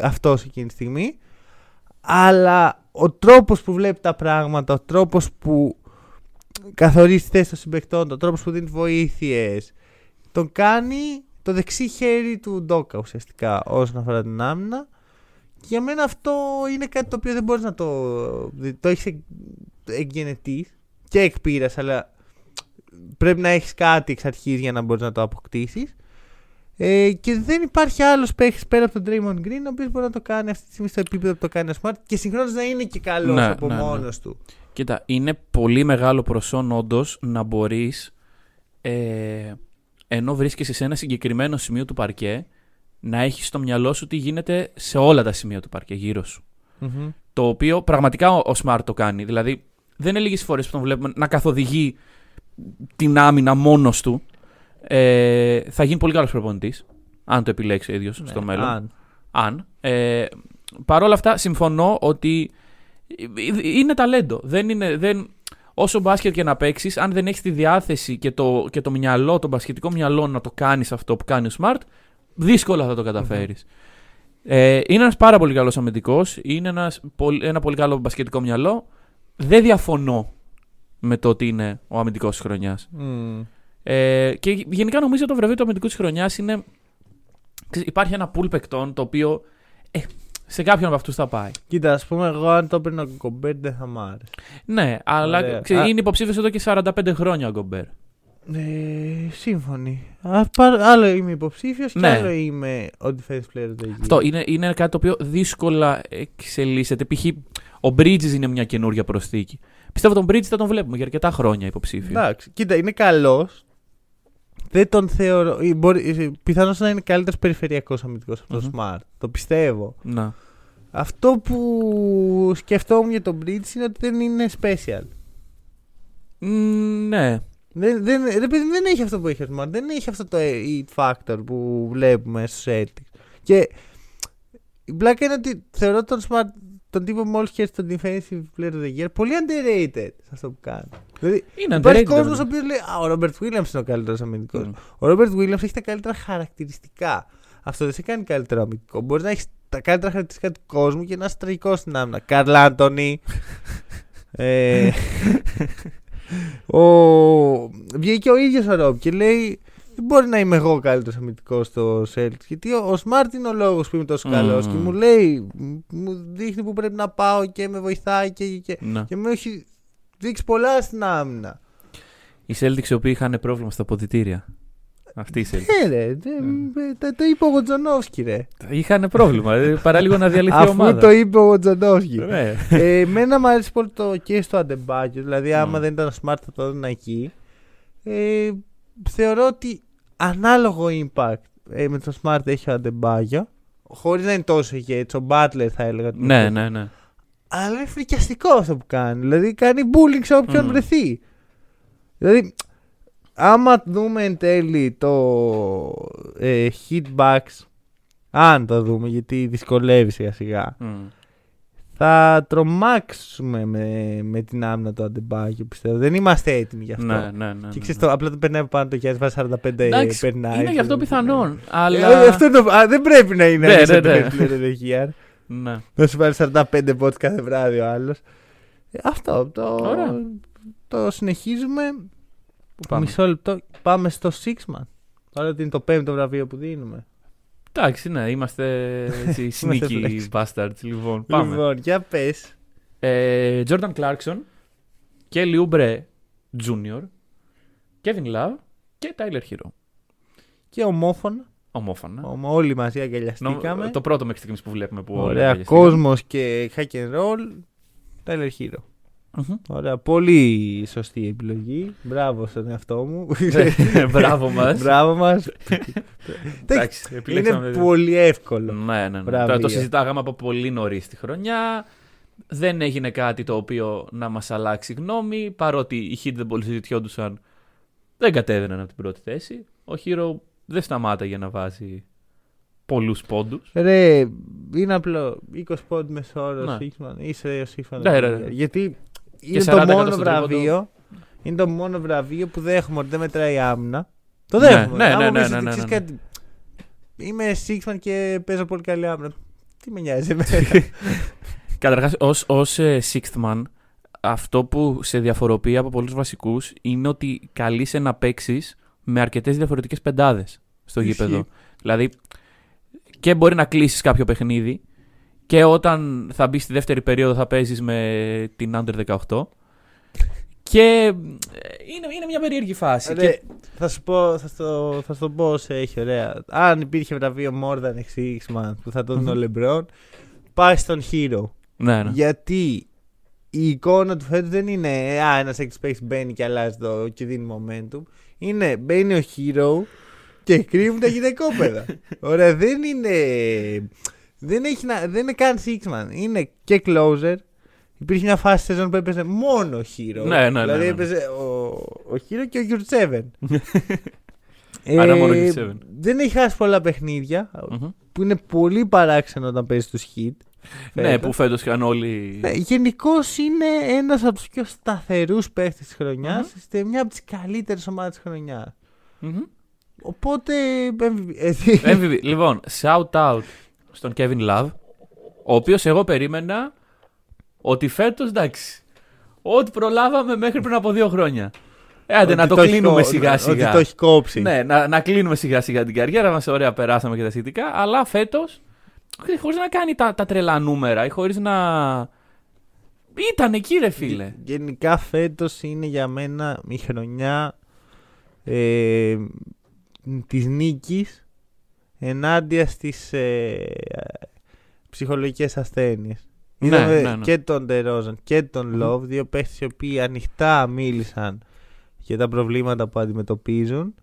αυτός εκείνη τη στιγμή, αλλά ο τρόπος που βλέπει τα πράγματα, ο τρόπος που καθορίζει τη θέση των συμπεκτών, ο τρόπος που δίνει βοήθειες, τον κάνει το δεξί χέρι του Ντόκα ουσιαστικά όσον αφορά την άμυνα. Και για μένα αυτό είναι κάτι το οποίο δεν μπορείς να το. Το έχεις εκγενετή και εκπείρας, αλλά πρέπει να έχεις κάτι εξ αρχής για να μπορείς να το αποκτήσεις. Ε, και δεν υπάρχει άλλος παίχτης πέρα από τον Draymond Green ο οποίος μπορεί να το κάνει αυτή τη στιγμή στο επίπεδο που το κάνει ο Smart και συγχρόνως να είναι και καλός Ναι, από ναι, ναι. μόνος του. Κοίτα, είναι πολύ μεγάλο προσόν όντως να μπορείς ε, ενώ βρίσκεσαι σε ένα συγκεκριμένο σημείο του παρκέ να έχεις στο μυαλό σου τι γίνεται σε όλα τα σημεία του παρκέ γύρω σου. Το οποίο πραγματικά ο, ο Smart το κάνει. Δηλαδή, δεν είναι λίγες φορές που τον βλέπουμε να καθοδηγεί την άμυνα μόνος του. Ε, θα γίνει πολύ καλός προπονητής. Αν το επιλέξει ο ίδιος Ναι, στο μέλλον. αν. Αν. Ε, Παρ' όλα αυτά, συμφωνώ ότι είναι ταλέντο. Δεν είναι, δεν... όσο μπάσκετ και να παίξεις, αν δεν έχεις τη διάθεση και το, και το μυαλό, το μπασκετικό μυαλό να το κάνεις αυτό που κάνει ο Smart, δύσκολα θα το καταφέρεις. Ε, είναι ένας πάρα πολύ καλός αμυντικός. Είναι ένας, πολ- ένα πολύ καλό μπασκετικό μυαλό. Δεν διαφωνώ με το ότι είναι ο αμυντικός της χρονιάς. Μμ. Ε, και γενικά νομίζω το βραβείο του αμυντικού της χρονιάς είναι. ξέρεις, Υπάρχει ένα pool παικτών το οποίο ε, σε κάποιον από αυτούς θα πάει. Κοίτα, ας πούμε, εγώ αν το έπαιρνα ο Κομπέρ δεν θα μ' άρεσε. Ναι, αλλά Ωραία. ξέρεις, Α. είναι υποψήφιος εδώ και 45 χρόνια ο Γκομπέρ. Ε, σύμφωνοι. Α, πάρ- άλλο είμαι υποψήφιος και Ναι. άλλο είμαι ο defense player of the year. Αυτό είναι, είναι κάτι το οποίο δύσκολα εξελίσσεται. Π.χ. ο Bridges είναι μια καινούργια προσθήκη. Πιστεύω τον Bridges θα τον βλέπουμε για αρκετά χρόνια υποψήφιο. Εντάξει, κοίτα, είναι καλός. Δεν τον θεωρώ. ή Μπορεί, πιθανώς να είναι καλύτερος περιφερειακός αμυντικός από τον Μμμ. Smart. Το πιστεύω. Να. Αυτό που σκεφτόμουν για τον Bridges είναι ότι δεν είναι special. Μ, ναι. Δεν, δεν, ρε παιδί, δεν έχει αυτό που έχει ο Smart. Δεν έχει αυτό το it factor που βλέπουμε στους Celtics. Και η πλάκα είναι ότι θεωρώ τον Smart, τον τύπο που μόλι χέρι τον defensive player of the year, πολύ underrated σε αυτό που κάνει. Δηλαδή, Είναι υπάρχει underrated, κόσμος ο βέβαια. οποίος λέει Α, ο Ρόμπερτ Williams είναι ο καλύτερος αμυντικός. Μμ. Ο Ρόμπερτ Williams έχει τα καλύτερα χαρακτηριστικά. Αυτό δεν σε κάνει καλύτερο αμυντικό. Μπορείς να έχεις τα καλύτερα χαρακτηριστικά του κόσμου και να είσαι τραγικός στην άμυνα. Καρλ Άντωνη. ε, ο... Βγήκε ο ίδιος ο Ρόμπ και λέει: Δεν μπορεί να είμαι εγώ ο καλύτερος αμυντικός στο Celtics. Γιατί ο, ο Smart είναι ο λόγος που είμαι τόσο Μμμ. καλός και μου λέει, μου δείχνει που πρέπει να πάω και με βοηθάει και, και, Ναι. και μου έχει δείξει πολλά στην άμυνα. Οι Celtics οι οποίοι είχαν πρόβλημα στα ποδητήρια. Αυτοί οι Celtics. Ε, ρε, δε- ε, το, το είπε ο Γοτζονόφσκι, ρε. Είχαν πρόβλημα. ε, Παρά λίγο να διαλυθεί η Αφού ομάδα. το είπε ο Γοτζονόφσκι. Ναι. ε, εμένα μου αρέσει πολύ το και στο Αντεμπάκιο. Δηλαδή, άμα Mm. δεν ήταν smart θα το έδινα εκεί. Ε, θεωρώ ότι ανάλογο impact ε, με το smart έχει ο Αντεμπάκιο. Χωρίς να είναι τόσο ηγέτη. Ο Μπάτλερ θα έλεγα. ότι ναι, είναι. ναι, ναι. Αλλά είναι φρικιαστικό αυτό που κάνει. Δηλαδή κάνει bullying σε όποιον Μμ. βρεθεί. Δηλαδή, άμα δούμε εν τέλει το ε, hitbacks, αν το δούμε γιατί δυσκολεύει σιγά σιγά, Μμ. Θα τρομάξουμε με, με την άμυνα του Αντεμπάγιο πιστεύω. Δεν είμαστε έτοιμοι γι' αυτό. Ναι, ναι, ναι. Και ναι, ξέρεις, ναι. το, απλά το περνάει από πάνω το Γιάννη, βάζει 45 Εντάξει, περνάει. είναι γι' αυτό πιθανόν. Ε, Αλλά. αυτό είναι το- α, δεν πρέπει να είναι Ναι, έτσι ναι, ότι ναι. δεν είναι δεχεία. Ναι. Να σου πάρει 45 πόντ κάθε βράδυ ο άλλος. αυτό. Το, Ωραία. το συνεχίζουμε. Πού πάμε; Μισό λεπτό. Πάμε στο Sixman. Τώρα ότι είναι το πέμπτο βραβείο που δίνουμε. Εντάξει, ναι, είμαστε έτσι sneaky flex. bastards. Λοιπόν, πάμε. Λοιπόν, για πες. Ε, Jordan Clarkson, Kelly Oubre Jr., Kevin Love και Tyler Hero. Και ομόφωνα. Ομόφωνα. Ομο- Όλοι μαζί Νο- αγκαλιαστήκαμε. Το πρώτο μέχρι στιγμής που βλέπουμε που όλοι Ωραία. αγκαλιαστήκαμε. Κόσμος και hack and roll. Tyler Hero. Μμμ. Ωραία. Πολύ σωστή επιλογή. Μπράβο στον εαυτό μου. Μπράβο μας. Μπράβο μας. Εντάξει, είναι επιλέξαμε- πολύ εύκολο. Ναι, ναι, ναι. Βραβεία. Τώρα το συζητάγαμε από πολύ νωρίς τη χρονιά. Δεν έγινε κάτι το οποίο να μας αλλάξει γνώμη. Παρότι οι Heat δεν πολύ συζητιόντουσαν, δεν κατέβαιναν από την πρώτη θέση. Ο Hero δεν σταμάταγε να βάζει πολλούς πόντους. Ρε, είναι απλό. 20 πόντ μεσόωρο Ναι. Σίξμαν. Είσαι ο Σίξμαν. Ναι, ρε, ρε. Γιατί είναι 40% το μόνο στο βραβείο. Είναι το μόνο βραβείο που δέχομαι ότι δεν μετράει η άμυνα. Το Ναι, δέχομαι. ναι, Άμα ναι, μου πεις ναι, ότι ναι, ξέρεις ναι. κάτι, Είμαι Σίξμαν και παίζω πολύ καλή άμυνα. Τι με νοιάζει εμένα. Καταρχάς, ως ως, ε, sixth man, αυτό που σε διαφοροποιεί από πολλούς βασικούς είναι ότι καλείσαι να παίξεις με αρκετές διαφορετικές πεντάδες στο Ισχύει. γήπεδο. Δηλαδή, και μπορεί να κλείσεις κάποιο παιχνίδι και όταν θα μπει στη δεύτερη περίοδο θα παίζεις με την Under 18. Και ε, είναι, είναι μια περίεργη φάση. Ρε, Και- θα σου πω, θα στο, θα στο πω όσο έχει ωραία. Αν υπήρχε βραβείο More Than a Six Man που θα το δίνει ο Λεμπρόν, πάει στον Hero. ναι, ναι. Γιατί η εικόνα του φέτος δεν είναι Α, ένας έξι παίχτη μπαίνει και αλλάζει το και δίνει momentum. Είναι μπαίνει ο hero και κρύβουν τα γυναικόπαιδα. Ωραία, δεν είναι. Δεν, έχει να, δεν είναι καν Sixman. Είναι και closer. Υπήρχε μια φάση στη σεζόν που έπαιζε μόνο hero. Ναι, ναι, ναι, δηλαδή ναι. έπαιζε ο, ο hero και ο Γιουρτσέβεν. Άρα μόνο Γιουρτσέβεν. δεν έχει χάσει πολλά παιχνίδια Μμμ. που είναι πολύ παράξενο όταν παίζει τους hit. Ναι, φέτος. που φέτος είχαν όλοι. Ναι, Γενικώς είναι ένας από τους πιο σταθερούς παίχτε της χρονιάς. Μμμ. Είστε μια από τις καλύτερες ομάδες της χρονιάς. Μμμ. Οπότε. MVP. εσύ- MVP. Λοιπόν, shout out στον Kevin Love, ο οποίος εγώ περίμενα ότι φέτος εντάξει. Ό,τι προλάβαμε μέχρι πριν από δύο χρόνια. Ε, άντε, Ότι να το, έχει κλείνουμε κο- σιγά Ότι σιγά. το έχει κόψει. Ναι, να, να κλείνουμε σιγά σιγά την καριέρα μας. Ωραία, περάσαμε και τα σχετικά. Αλλά φέτος, χωρίς να κάνει τα, τα τρελά νούμερα ή χωρίς να. Ήταν εκεί, ρε φίλε. Γενικά φέτος είναι για μένα η χρονιά ε, της νίκης ενάντια στις ε, ψυχολογικές ασθένειες. Ναι, Είδαμε ναι, ναι. και τον Ντερόζαν και τον Μμμ. Λόβ, δύο παίχτες οι οποίοι ανοιχτά μίλησαν για τα προβλήματα που αντιμετωπίζουν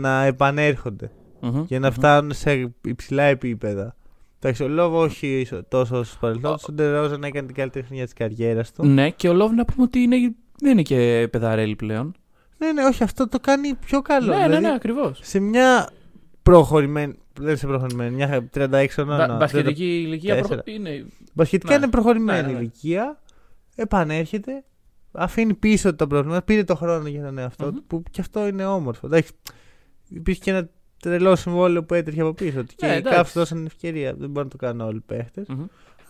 να επανέρχονται Μμμ, και να μμμ. φτάνουν σε υψηλά επίπεδα. Εντάξει, ο Λόβ όχι ίσο- τόσο όσο παρελθόν. Ο Ντερόζαν έκανε την καλύτερη χρονιά της καριέρας του. Ναι, και ο Λόβ να πούμε ότι είναι, δεν είναι και πεδαρέλη πλέον. Ναι, ναι, όχι, αυτό το κάνει πιο καλό. ναι, ναι, δηλαδή, ναι, ακριβώς. Σε μια προχωρημένη. Δεν σε προχωρημένη, μια 36 χρονών. ναι, Μπασχετική ηλικία προχω- τέσσερα. είναι. Μπασχετικά Ναι. είναι προχωρημένη Ναι, ναι, ναι. ηλικία. Επανέρχεται. Αφήνει πίσω τα προβλήματα. Πήρε το χρόνο για τον εαυτό Μμμ. του. Που και αυτό είναι όμορφο. Εντάξει, υπήρχε και ένα τρελό συμβόλαιο που έτρεχε από πίσω. Ότι Ναι, και εντάξει. κάποιοι δώσαν ευκαιρία. Δεν μπορούν να το κάνουν όλοι οι παίχτες. Μμμ.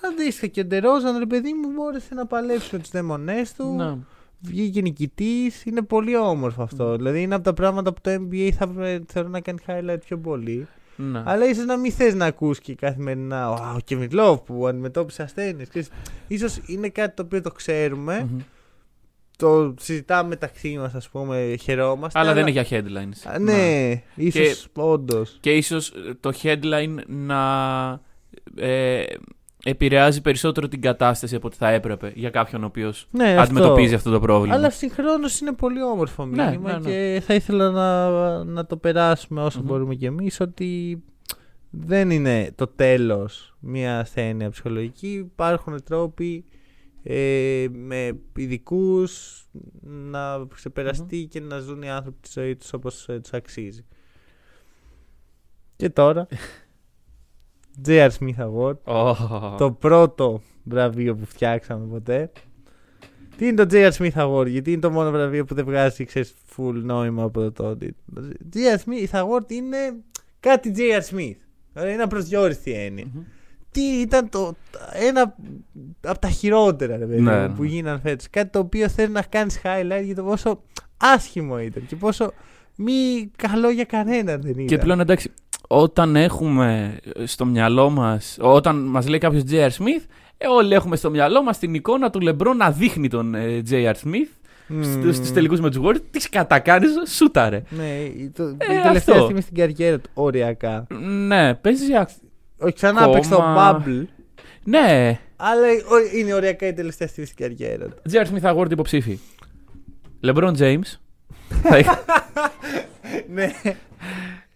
Αντίστοιχα και ο Ντερόζαν, ρε παιδί μου, μπόρεσε να παλέψει με του δαίμονέ του. Ναι. Βγήκε νικητή. Είναι πολύ όμορφο αυτό. Δηλαδή είναι από τα πράγματα που το NBA θα έπρεπε, θέλω να κάνει highlight πιο πολύ. Ναι. Αλλά ίσως να μην θες να ακούς και καθημερινά ο Kevin Love που αντιμετώπισε ασθένειες. σω είναι κάτι το οποίο το ξέρουμε. Μμμ. Το συζητάμε μεταξύ μας, ας πούμε, χαιρόμαστε. Αλλά δεν είναι για headlines. Α, Ναι, ίσως Και- όντως. Και ίσως το headline να ε, επηρεάζει περισσότερο την κατάσταση από ό,τι θα έπρεπε για κάποιον ο οποίος Ναι, αντιμετωπίζει αυτό. αυτό το πρόβλημα. Αλλά συγχρόνως είναι πολύ όμορφο Ναι, μήνυμα ναι, ναι. και θα ήθελα να, να το περάσουμε όσο Μμμ. μπορούμε κι εμείς ότι δεν είναι το τέλος μια ασθένεια ψυχολογική. Υπάρχουν τρόποι ε, με ειδικούς να ξεπεραστεί και να ζουν οι άνθρωποι τη ζωή τους όπως ε, τους αξίζει. Και τώρα, J.R. Smith Award, Ω. το πρώτο βραβείο που φτιάξαμε ποτέ. Τι είναι το J.R. Smith Award, γιατί είναι το μόνο βραβείο που δεν βγάζει ξέρεις, full νόημα από το τότε. J.R. Smith Award είναι κάτι J.R. Smith. Δηλαδή είναι απροσδιόριστη έννοια. Μμμ. Τι ήταν το, ένα από τα χειρότερα ρε, παιδί, Ναι, μου, ναι. που γίναν φέτος. Κάτι το οποίο θέλει να κάνεις highlight για το πόσο άσχημο ήταν και πόσο μη καλό για κανέναν δεν ήταν. Και πλέον εντάξει, όταν έχουμε στο μυαλό μας, όταν μας λέει κάποιος J.R. Smith, ε, όλοι έχουμε στο μυαλό μας την εικόνα του Λεμπρό να δείχνει τον ε, J.R. Smith Μμμ. στους, στους τελικούς με τους Warriors. Τις κατακάνει, σούταρε. Ναι, το, η Ε, τελευταία αυτό. στιγμή στην καριέρα του, οριακά. Ναι, παίζει για. Όχι, ξανά Ακόμα. παίξει το Bubble, Ναι, αλλά ο- είναι οριακά η τελευταία στιγμή στην καριέρα του. J.R. Smith Award υποψήφι. LeBron James. θα είχα- ναι.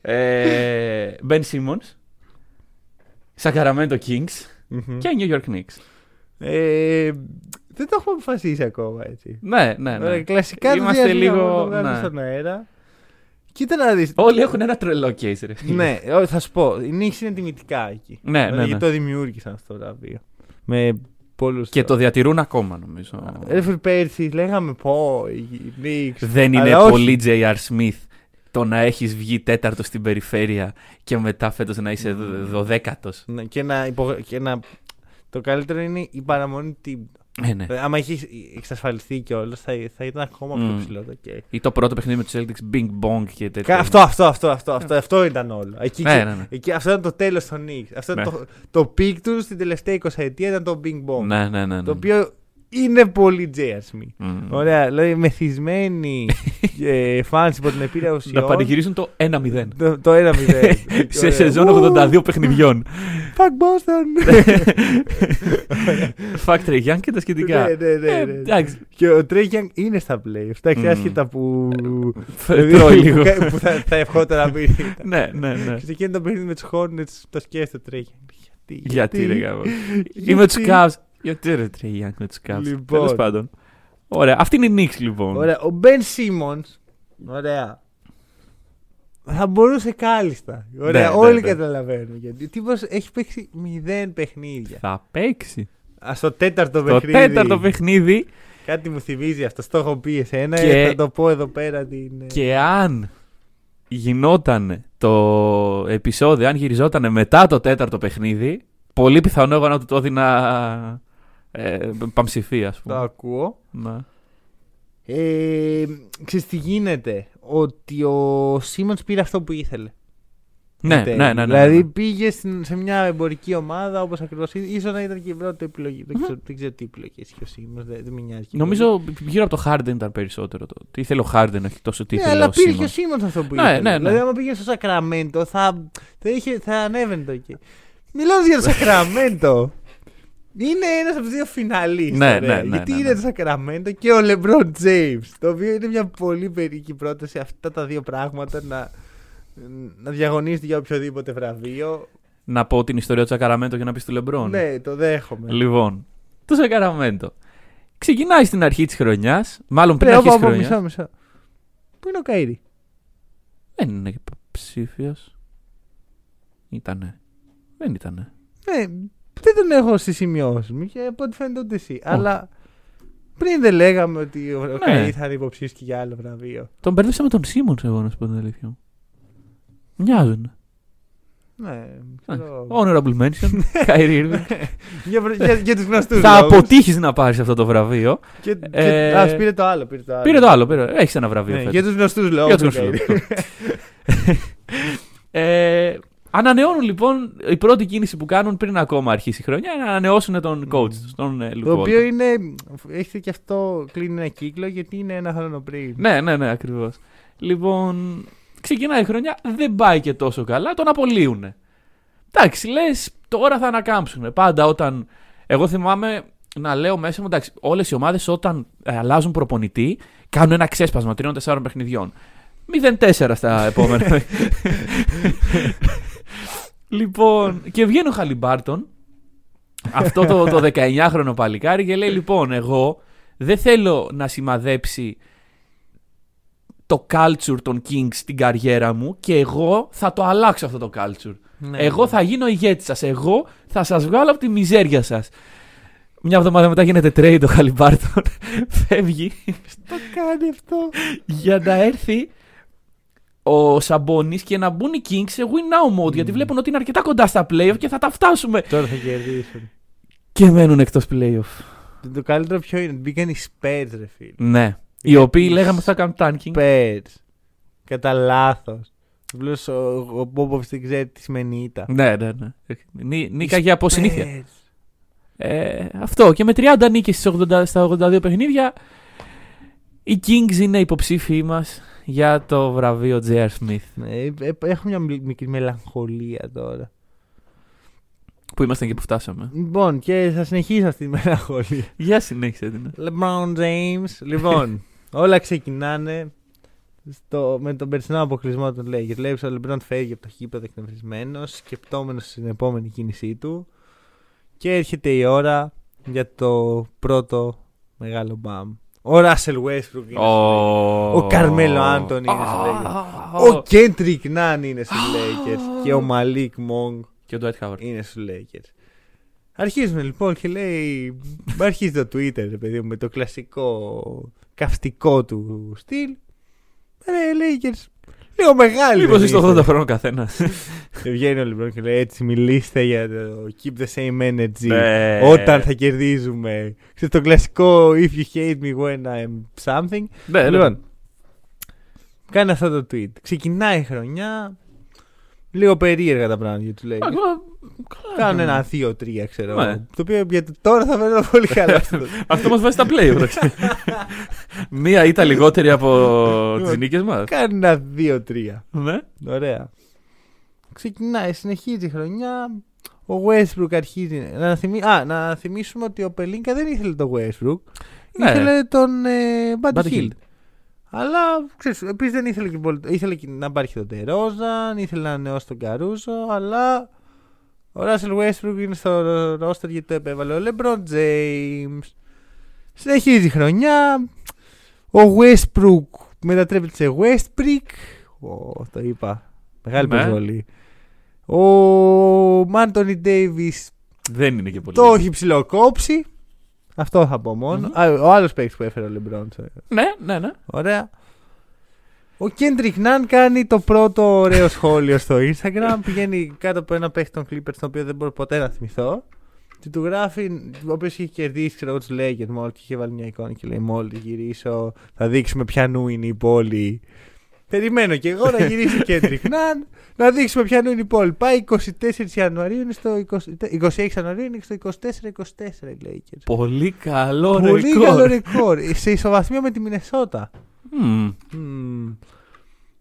Ε, Ben Simmons. Sacramento Kings και New York Knicks. Ε, δεν το έχουμε αποφασίσει ακόμα έτσι. Ναι, ναι, ναι. Ωραία, κλασικά το Είμαστε διάστημα λίγο- να το βγάλουμε ναι. στον αέρα. Κοίτα να δεις. Όλοι έχουν ένα τρελό case, ρε. φίλε. ναι, ό, θα σου πω. Οι Knicks είναι τιμητικά εκεί. Ναι, ναι, Δηλαδή, ναι. το δημιούργησαν αυτό το βραβείο. Με πολλούς Και το τρόπους. διατηρούν ακόμα, νομίζω. Ρε φίλε, πέρσι λέγαμε πω οι Knicks. Δεν είναι Αλλά όχι. πολύ J.R. Smith το να έχεις βγει τέταρτος στην περιφέρεια και μετά φέτος να είσαι δο- δωδέκατος. Ναι, και, να υπογρα- και να. Το καλύτερο είναι η παραμονή team. Ε, ναι. Ε, Άμα έχει εξασφαλιστεί κιόλας, θα, θα ήταν ακόμα πιο Μμ. ψηλό το κέρδο. Ή το πρώτο παιχνίδι με τους Celtics, Bing Bong και τέτοια. Κα- Αυτό, αυτό, αυτό, αυτό, αυτό, αυτό ήταν όλο. Εκεί, Ναι, ξε- ναι, ναι. εκεί, αυτό ήταν το τέλος των Knicks. Αυτό Ναι. το, το peak τους στην τελευταία 20 ετία ήταν το Bing Bong. Ναι, ναι, ναι. ναι. Το οποίο είναι πολύ J.R. Smith. Μμ. Ωραία, δηλαδή μεθυσμένοι ε, fans υπό την επίρρεια Να ουσιών. πανηγυρίσουν το 1-0. Το, το 1-0. Σε Ωραία. σεζόν Ου, 82 παιχνιδιών. Fuck Boston! Fuck Trey Young και τα σχετικά. ναι, ναι, ναι, Ε, ναι. Εντάξει, Και ο Trey Young είναι στα playoffs. Εντάξει, Μμ. άσχετα που. τρώει λίγο. που, που θα, θα ευχόταν να πει. Ναι, ναι, ναι. Και σε εκείνο το παιχνίδι με τους Hornets το σκέφτεται ο Trey Young. Γιατί, Γιατί; ρε γάμο. γιατί; Ή με τους Cavs. Γιατί ρε Trey Young με τους Cavs. Λοιπόν. Τέλος πάντων. Ωραία, αυτή είναι η Knicks λοιπόν. Ωραία, ο Ben Simmons. Ωραία. θα μπορούσε κάλλιστα. Ωραία, Ναι, ναι, όλοι ναι. καταλαβαίνουν. Γιατί ο τύπος έχει παίξει μηδέν παιχνίδια. Θα παίξει. Α, στο τέταρτο Το παιχνίδι. τέταρτο παιχνίδι Κάτι μου θυμίζει αυτό. Το έχω πει εσένα. Και- Θα το πω εδώ πέρα. Την... και αν γινόταν το επεισόδιο, αν γυριζόταν μετά το τέταρτο παιχνίδι, πολύ πιθανό εγώ να του το έδινα ε, παμψηφί, ας Το πούμε. ακούω. Ναι. Ε, ξέρεις τι γίνεται. Ότι ο Σίμονς πήρε αυτό που ήθελε. Ναι, Εν ναι, τέλει. ναι, ναι, Δηλαδή ναι. πήγε στην- σε μια εμπορική ομάδα όπως ακριβώς ίσως να ήταν και η πρώτη επιλογή. Δεν, ξέρω, δεν ξέρω τι επιλογή έχει ο Σίμονς. Δεν, δεν με νοιάζει. και πολύ. Νομίζω γύρω από το Harden ήταν περισσότερο. Το. Τι ήθελε ο Harden, όχι τόσο τι Ναι, ήθελε αλλά ο πήρε και ο Simmons. Σίμονς αυτό που Ναι, ήθελε. ναι, ναι. Δηλαδή, άμα πήγε στο Σακραμέντο, θα, θα, είχε, θα ανέβαινε το εκεί. Μιλώντα για το Σακραμέντο. Είναι ένας από τους δύο φιναλίστ. Ναι, ωραία. ναι, ναι, Γιατί ναι, είναι ναι. το Σακραμέντο και ο Λεμπρόν Τζέιμ. Το οποίο είναι μια πολύ περική πρόταση αυτά τα δύο πράγματα να, να διαγωνίζεται για οποιοδήποτε βραβείο. Να πω την ιστορία του Σακαραμέντο για να πεις του Λεμπρόν. Ναι, το δέχομαι. Λοιπόν, το Σακαραμέντο. Ξεκινάει στην αρχή της χρονιάς, μάλλον πριν Ρε, αρχής όπα, της όπα, χρονιάς. μισό, μισό. Πού είναι ο Καΐρη. Δεν είναι ψήφιος. Ήτανε. Δεν ήτανε. Ναι, δεν τον έχω στι σημειώσει μου και από ό,τι φαίνεται ούτε εσύ. Αλλά πριν δεν λέγαμε ότι ο, ο Ναι. Καΐρη θα είναι υποψήφιο και για άλλο βραβείο. Τον μπέρδεψα με τον Σίμον, εγώ να σου πω την αλήθεια μου. Μοιάζουν. Ναι, ξέρω. Honorable mention. Kyrie Irving. για, για, για τους γνωστούς. Θα αποτύχεις να πάρεις αυτό το βραβείο. Και, και, Ε, ας, πήρε το άλλο. Πήρε το άλλο. Πήρε το άλλο. Πήρε. Έχεις ένα βραβείο. Ναι, φέτος. για τους γνωστούς λόγου. Για τους γνωστούς ε, ανανεώνουν λοιπόν η πρώτη κίνηση που κάνουν πριν ακόμα αρχίσει η χρονιά είναι να ανανεώσουν τον coach τους, τον ε, Luke Το οποίο Walton. είναι. Έχετε και αυτό κλείνει ένα κύκλο γιατί είναι ένα χρόνο πριν. Ναι, ναι, ναι, ακριβώς. Λοιπόν, ξεκινάει η χρονιά, δεν πάει και τόσο καλά, τον απολύουν. Εντάξει, λες, τώρα θα ανακάμψουν. Πάντα όταν. Εγώ θυμάμαι να λέω μέσα μου, εντάξει, όλες οι ομάδες όταν ε, αλλάζουν προπονητή κάνουν ένα ξέσπασμα τριών-τεσσάρων παιχνιδιών. 0-4 στα επόμενα. λοιπόν, και βγαίνει ο Χαλιμπάρτον, αυτό το, το 19χρονο παλικάρι, και λέει: Λοιπόν, εγώ δεν θέλω να σημαδέψει το culture των Kings στην καριέρα μου και εγώ θα το αλλάξω αυτό το culture. Ναι. Εγώ θα γίνω ηγέτης σας. Εγώ θα σας βγάλω από τη μιζέρια σας. Μια εβδομάδα μετά γίνεται trade ο Χαλιμπάρτον. Φεύγει Το κάνει αυτό; για να έρθει ο Σαμπόνις και να μπουν οι Kings σε win now mode γιατί βλέπουν ότι είναι αρκετά κοντά στα playoff και θα τα φτάσουμε. Τώρα θα κερδίσουν. Και μένουν εκτός playoff. Το καλύτερο ποιο είναι. Μπήκαν οι Spurs, ρε φίλε. Ναι. Οι οποίοι λέγαμε θα κάνουν tanking. Spurs. Κατά λάθος. Βλέπεις ο, ο Μπόμποβιτς δεν ξέρει τι σημαίνει ήττα. Ναι, ναι, ναι. Νί- Νίκα Οι για από συνήθεια. Spurs. Ε, αυτό. Και με 30 νίκες στις 80, στα 82 παιχνίδια, οι Kings είναι υποψήφοι μας για το βραβείο J.R. Smith. Ναι, ε, ε, έχω μια μι- μικρή μελαγχολία τώρα. Που ήμασταν και που φτάσαμε. Λοιπόν, και θα συνεχίσω αυτή τη μελαγχολία. Για συνέχισε την. LeBron James. Λοιπόν, όλα ξεκινάνε στο, με τον περσινό αποκλεισμό των Lakers. Βλέπει ο LeBron φεύγει από το γήπεδο εκνευρισμένος, σκεπτόμενος στην επόμενη κίνησή του. Και έρχεται η ώρα για το πρώτο μεγάλο μπαμ. Ο Russell Westbrook είναι Ο, Ο Καρμέλο Άντων είναι στους Lakers. Ο Kendrick Nunn είναι στους Lakers. Και ο Malik Monk Και ο Dwight Howard. είναι στους Lakers. Αρχίζουμε λοιπόν και λέει. Αρχίζει το Twitter, ρε παιδί μου, με το κλασικό καυστικό του στυλ. Ρε, Lakers. Λίγο μεγάλη. Μήπως δεν είσαι είστε. το 80 χρόνο καθένας. Και βγαίνει ο Λοιπόν και λέει έτσι μιλήστε για το keep the same energy. Ναι. Όταν θα κερδίζουμε. Ξέρετε το κλασικό if you hate me when I'm something. Ναι, Λοιπόν, κάνει αυτό το tweet. Ξεκινάει η χρονιά. Λίγο περίεργα τα πράγματα για του λέει. Κάνουν ένα 2-3, ξέρω. Ναι. εγώ. Το οποίο για το τώρα θα φαίνεται πολύ καλά. αυτό. Αυτό μας βάζει στα play. εντάξει. Μία ήταν λιγότερη από τις νίκες μας. Κάνει ένα 2-3. Ναι. Ωραία. Ξεκινάει, συνεχίζει η χρονιά. Ο Westbrook αρχίζει. Να, θυμί... Α, να θυμίσουμε ότι ο Πελίνκα δεν ήθελε τον Westbrook. Ναι. Ήθελε τον ε, Buddy Buddy Hield. Hield. Αλλά ξέρεις, επίσης δεν ήθελε, και πολύ... ήθελε και να υπάρχει τον Τερόζαν, ήθελε να ανανεώσει τον Καρούσο, αλλά ο Russell Westbrook είναι στο roster γιατί το επέβαλε ο LeBron James. Συνεχίζει η χρονιά. Ο Westbrook μετατρέπεται σε Westbrick. Ω, το είπα. Μεγάλη Ναι. προσβολή. Ο Anthony Davis Δεν είναι και πολύ. το έχει ψηλοκόψει. Αυτό θα πω μόνο. Μμμ. Α, ο άλλος παίκτης που έφερε ο Λεμπρόν. Ναι, ναι, ναι. Ωραία. Ο Kendrick Nunn κάνει το πρώτο ωραίο σχόλιο στο Instagram. Πηγαίνει κάτω από ένα παίχτη των Clippers, τον οποίο δεν μπορώ ποτέ να θυμηθώ. Και του γράφει, ο οποίος είχε κερδίσει, ξέρω εγώ, τους Lakers μόλις και είχε βάλει μια εικόνα και λέει: Μόλις γυρίσω, θα δείξουμε ποιανού είναι η πόλη. Περιμένω και εγώ να γυρίσει ο Κέντρικ Ναν, να δείξουμε ποιανού είναι η πόλη. Πάει 24 Ιανουαρίου, είναι στο 20, 26 Ιανουαρίου, είναι στο 24-24 οι Lakers. Πολύ καλό Πολύ ρεκόρ. καλό ρεκόρ. Σε ισοβαθμία με τη Μινεσότα. Μμμ. Μμμ.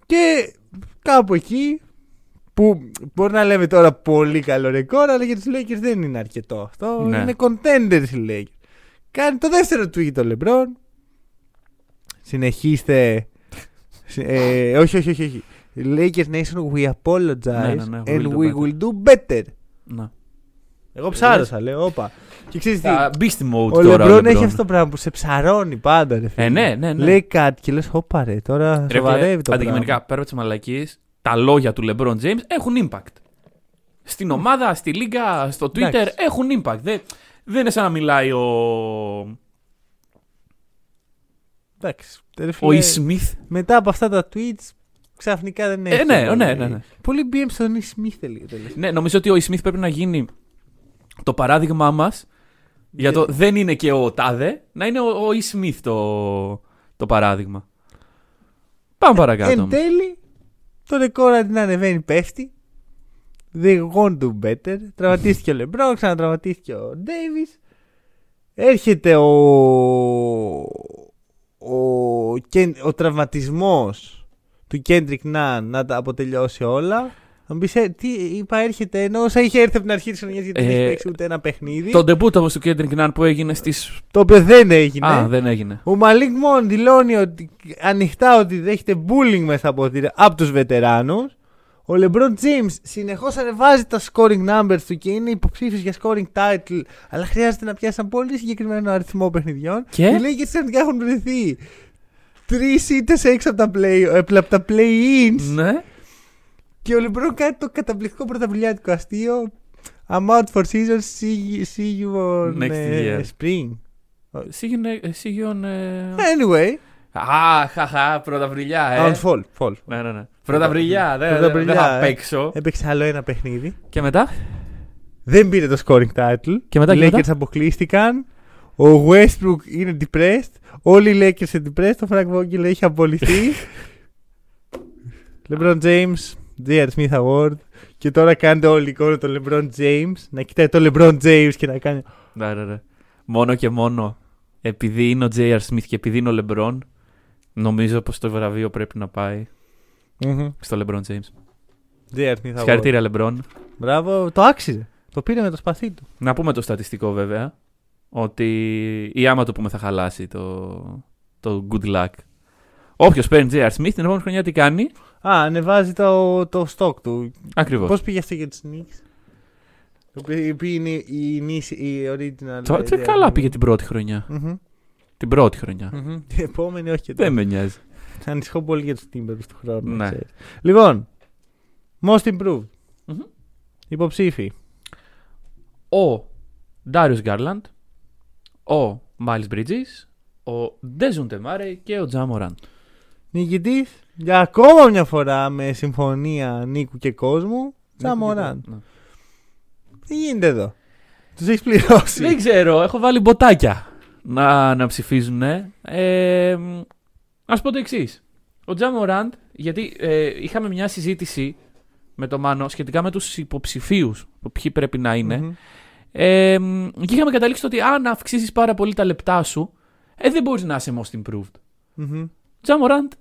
Και κάπου εκεί που μπορεί να λέμε τώρα πολύ καλό ρεκόρ, αλλά για τους Lakers δεν είναι αρκετό αυτό. Ναι. Είναι contenders οι Lakers. Κάνει το δεύτερο tweet το LeBron. Συνεχίστε. Συ- ε, όχι, όχι, όχι, όχι. Lakers Nation, we apologize Ναι, ναι, ναι, we and will do we better. will do better. Να. Εγώ ψάρωσα, λέω, όπα. Και ξέρεις τι, Θα μπεις στη mode ο τώρα. LeBron έχει αυτό το πράγμα που σε ψαρώνει πάντα, ρε φίλε. Ε, ναι, ναι, ναι. Λέει κάτι και λες, όπα ρε, τώρα Ρε, σοβαρεύει φίλε, το Αντικειμενικά, πράγμα. πέρα από τις μαλακίες, τα λόγια του LeBron James έχουν impact. Στην ομάδα, στη λίγα, στο Twitter Εντάξει. έχουν impact. Δεν, δεν είναι σαν να μιλάει ο, Εντάξει. ρε ο φίλε, E. Smith. Μετά από αυτά τα tweets, ξαφνικά δεν έχει. Ε, ναι, ναι, ναι, ναι. Πολύ BM στον E. Smith τελείω. τέλος. Ναι, νομίζω ότι ο E. Smith πρέπει να γίνει το παράδειγμά μας για το δεν είναι και ο Τάδε, να είναι ο, ο E. Smith το, το παράδειγμα. Πάμε παρακάτω. Εν όμως. τέλει, το ρεκόρ αντί να ανεβαίνει πέφτει. They won't do better. Τραυματίστηκε ο LeBron, ξανατραυματίστηκε ο Davis. Έρχεται ο. Ο, Κεν- ο τραυματισμός του Kendrick Nunn να τα αποτελειώσει όλα. Θα μου πεις, ε, τι είπα, έρχεται ενώ όσα είχε έρθει από την αρχή της χρονιάς γιατί δεν Ε, έχει παίξει ούτε ένα παιχνίδι. Το debut όμως του Kendrick Nunn που έγινε στι. Το οποίο δεν έγινε. Α, δεν έγινε. Ο Μαλίκ Μόν δηλώνει ότι, ανοιχτά ότι δέχεται bullying μέσα από, τη- από τους βετεράνους. Ο LeBron James συνεχώς ανεβάζει τα scoring numbers του και είναι υποψήφιος για scoring title, αλλά χρειάζεται να πιάσει ένα πολύ συγκεκριμένο αριθμό παιχνιδιών. Και; Οι Lakers συναντικά έχουν βρεθεί τρεις ήττες έξω από τα, play, ε, από τα play-ins Ναι. και ο LeBron κάνει το καταπληκτικό πρωταβουλιάτικο αστείο I'm out for season, see, see you on Next ε, year. spring. Σίγιον. Ε... Anyway, Α, χαχά, πρωταβριλιά, ε. on fall, fall. Ναι, ναι, ναι. Πρωταβριλιά, δεν δεν- Πρωταβριλιά, δεν θα ε. παίξω. Έπαιξε άλλο ένα παιχνίδι. Και μετά; Δεν πήρε το scoring title. Και μετά, οι και Lakers μετά; αποκλείστηκαν. Ο Westbrook είναι depressed. Όλοι οι Lakers είναι depressed. Ο Frank Vogel έχει απολυθεί. LeBron James, J.R. Smith Award. Και τώρα κάνετε όλη η εικόνα το LeBron James. Να κοιτάει το LeBron James και να κάνει. Ναι, ναι, ναι. Μόνο και μόνο επειδή είναι ο J.R. Smith και επειδή είναι ο LeBron, νομίζω πως το βραβείο πρέπει να πάει στο LeBron James. J.R. Smith Award. Συγχαρητήρια, LeBron. Μπράβο, το άξιζε. Το πήρε με το σπαθί του. Να πούμε το στατιστικό βέβαια, ότι ή άμα το πούμε θα χαλάσει το, το good luck. Όποιος παίρνει J.R. Smith την επόμενη χρονιά τι κάνει; Α, ανεβάζει το, το stock του. Ακριβώς. Πώς πήγε αυτό για του Knicks. Οι οποίοι είναι η, νήσι- η original. Το, ε, καλά πήγε την πρώτη χρονιά. Μμμ. Την πρώτη χρονιά. Μμμ. Την επόμενη όχι. Δεν με νοιάζει. Ανησυχώ πολύ για τους Timberwolves του χρόνου. να Ναι. ξέρεις. Λοιπόν, most improved. Μμμ. Υποψήφοι. Ο Darius Garland, ο Miles Bridges, ο Dejounte Murray και ο Ja Morant. Νικητής για ακόμα μια φορά με συμφωνία Νίκου και κόσμου. Τζαμοράν. Ναι. Τι γίνεται εδώ; Τους έχεις πληρώσει. Δεν ξέρω, έχω βάλει μποτάκια να, να ψηφίζουν. Ε, Α πω το εξής. Ο Τζα Μοράντ, γιατί ε, είχαμε μια συζήτηση με τον Μάνο σχετικά με τους υποψηφίους, ποιοι πρέπει να είναι. Μμμ. Ε, και είχαμε καταλήξει στο ότι αν αυξήσεις πάρα πολύ τα λεπτά σου, ε, δεν μπορείς να είσαι most improved. Μμμ. Τζα Μοράντ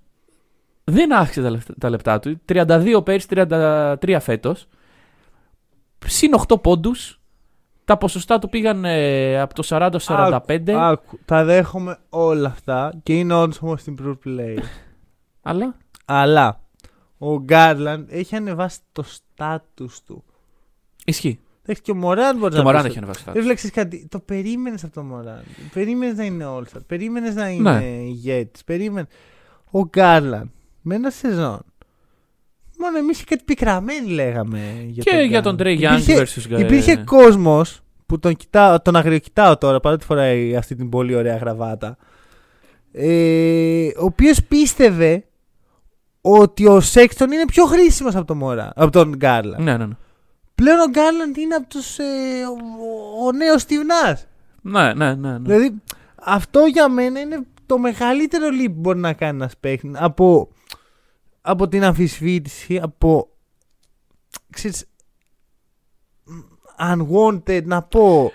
δεν αύξησε τα, λεφ- τα λεπτά του. 32 πέρσι, 33 φέτος. Συν 8 πόντους. Τα ποσοστά του πήγαν ε, από το 40 στο 45. Άκου, τα δέχομαι όλα αυτά και είναι όντως most improved player. Αλλά; Αλλά ο Γκάρλαντ έχει ανεβάσει το status του. Ισχύει. Εντάξει, και ο Μωράν μπορεί Και να ο Μωράν πει έχει στο- ανεβάσει Δεν κάτι. βλέξεις κάτι. Το περίμενες από τον Μωράν. Περίμενες να είναι All-Star. Περίμενες να είναι Ναι. ηγέτης. Περίμενες. Ο Γκάρλαντ με ένα σεζόν μόνο εμείς και κάτι πικραμένοι λέγαμε. Για Και για τον Trey Young Υπήρχε- versus Υπήρχε ε, κόσμος που τον, κοιτάω, τον αγριοκοιτάω τώρα παρότι φοράει αυτή την πολύ ωραία γραβάτα. Ε, ο οποίος πίστευε ότι ο Σέξτον είναι πιο χρήσιμος από, τον Μωρά- από τον Γκάρλαντ. Ναι, ναι, ναι. Πλέον ο Γκάρλαντ είναι από τους, ε, ο, ο νέος Στιβνά. Ναι, ναι, ναι, ναι. Δηλαδή αυτό για μένα είναι το μεγαλύτερο leap που μπορεί να κάνει ένας παίκτης. Από, από την αμφισβήτηση, από. Ξέρεις, unwanted να πω.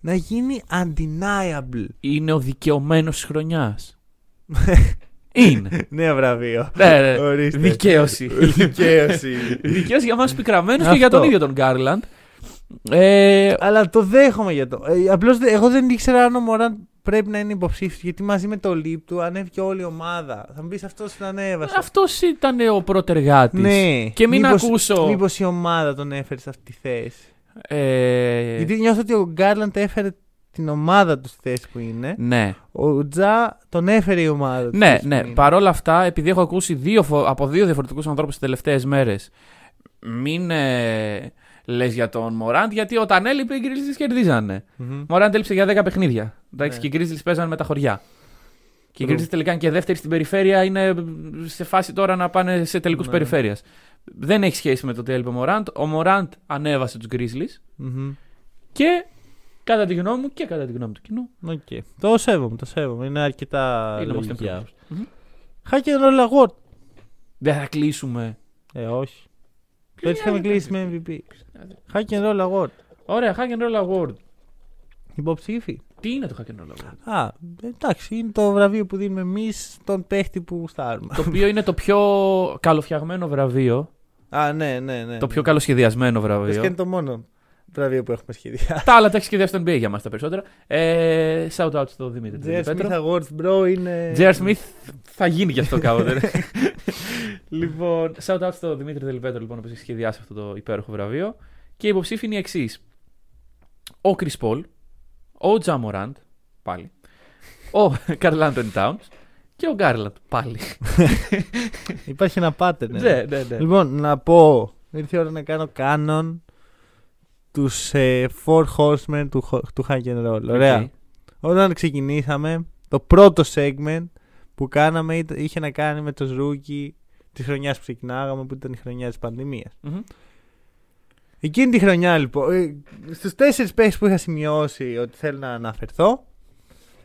Να γίνει undeniable. Είναι ο δικαιωμένος της χρονιάς. είναι. Νέο βραβείο. ναι, ναι. Ορίστε. Δικαίωση. Δικαίωση. Δικαίωση για μας πικραμένους και Αυτό. για τον ίδιο τον Γκάρλαντ. Ε, Αλλά το δέχομαι για το. Ε, Απλώς εγώ δεν ήξερα αν ο Μωράν πρέπει να είναι υποψήφιος. Γιατί μαζί με το leap του ανέβηκε όλη η ομάδα. Θα μου πεις αυτός την ανέβασε. Αυτός ήταν ο πρωτεργάτης. Ναι. Και μην Μήπως- ακούσω. Μήπως η ομάδα τον έφερε σε αυτή τη θέση. Ε, Γιατί νιώθω ότι ο Γκάρλαντ έφερε την ομάδα του στη θέση που είναι. Ναι, Ο Τζα τον έφερε η ομάδα του. στη ναι, θέση ναι. που είναι. Παρ' όλα αυτά, επειδή έχω ακούσει δύο, φο- από δύο διαφορετικούς ανθρώπους τις τελευταίες μέρες, μην ε, λες για τον Μωράντ, γιατί όταν έλειπε οι Grizzlies κερδίζανε. Μμμ. Ο Μωράντ έλειψε για 10 παιχνίδια. Εντάξει, Ναι. και οι Grizzlies παίζανε με τα χωριά. Και οι True. Grizzlies τελικά είναι και δεύτεροι στην περιφέρεια, είναι σε φάση τώρα να πάνε σε τελικούς Ναι. περιφέρειας. Δεν έχει σχέση με το ότι έλειπε ο Μωράντ. Ο Μωράντ ανέβασε τους Grizzlies Μμμ. και κατά τη γνώμη μου και κατά τη γνώμη του κοινού. Οκ. Το σέβομαι, το σέβομαι. Είναι αρκετά Είναι όμως λογική temperament. άποψη. Μμμ. Χάκε ρόλο award. Δεν θα κλείσουμε. Ε, όχι. Το έτσι είχαμε κλείσει με MVP. Χάκε ρόλο award. Ωραία, Hack and Roll Award. Υποψήφι. Τι είναι το Hack and Roll Award; Α, εντάξει, είναι το βραβείο που δίνουμε εμείς στον παίχτη που γουστάρουμε. το οποίο είναι το πιο καλοφτιαγμένο βραβείο. Α, ναι, ναι, ναι. Το πιο καλοσχεδιασμένο Λες βραβείο. και είναι το μόνο βραβείο που έχουμε σχεδιάσει. Τα άλλα τα έχει σχεδιάσει το NBA για μας τα περισσότερα. Ε, shout out στο Δημήτρη. J.R. Smith Πέτρο. Awards, bro, είναι. J.R. Smith θα γίνει και αυτό κάποτε. λοιπόν, shout out στο Δημήτρη Δελπέτρο λοιπόν, που έχει σχεδιάσει αυτό το υπέροχο βραβείο. Και οι υποψήφοι είναι οι εξής. Ο Chris Paul, ο Ja Morant, πάλι. Ο Karl-Anthony Towns και ο Garland, πάλι. Υπάρχει ένα pattern. ε. ναι, ναι, ναι. Λοιπόν, να πω. Ήρθε η ώρα να κάνω canon τους ε, Four Horsemen του, χο- του Hack and Roll. Ωραία. Οκ. Όταν ξεκινήσαμε, το πρώτο segment που κάναμε ήταν- είχε να κάνει με τους rookie της χρονιάς που ξεκινάγαμε, που ήταν η χρονιά της πανδημίας. Μμμ. Εκείνη τη χρονιά λοιπόν, ε, στους τέσσερις παίχτες που είχα σημειώσει ότι θέλω να αναφερθώ,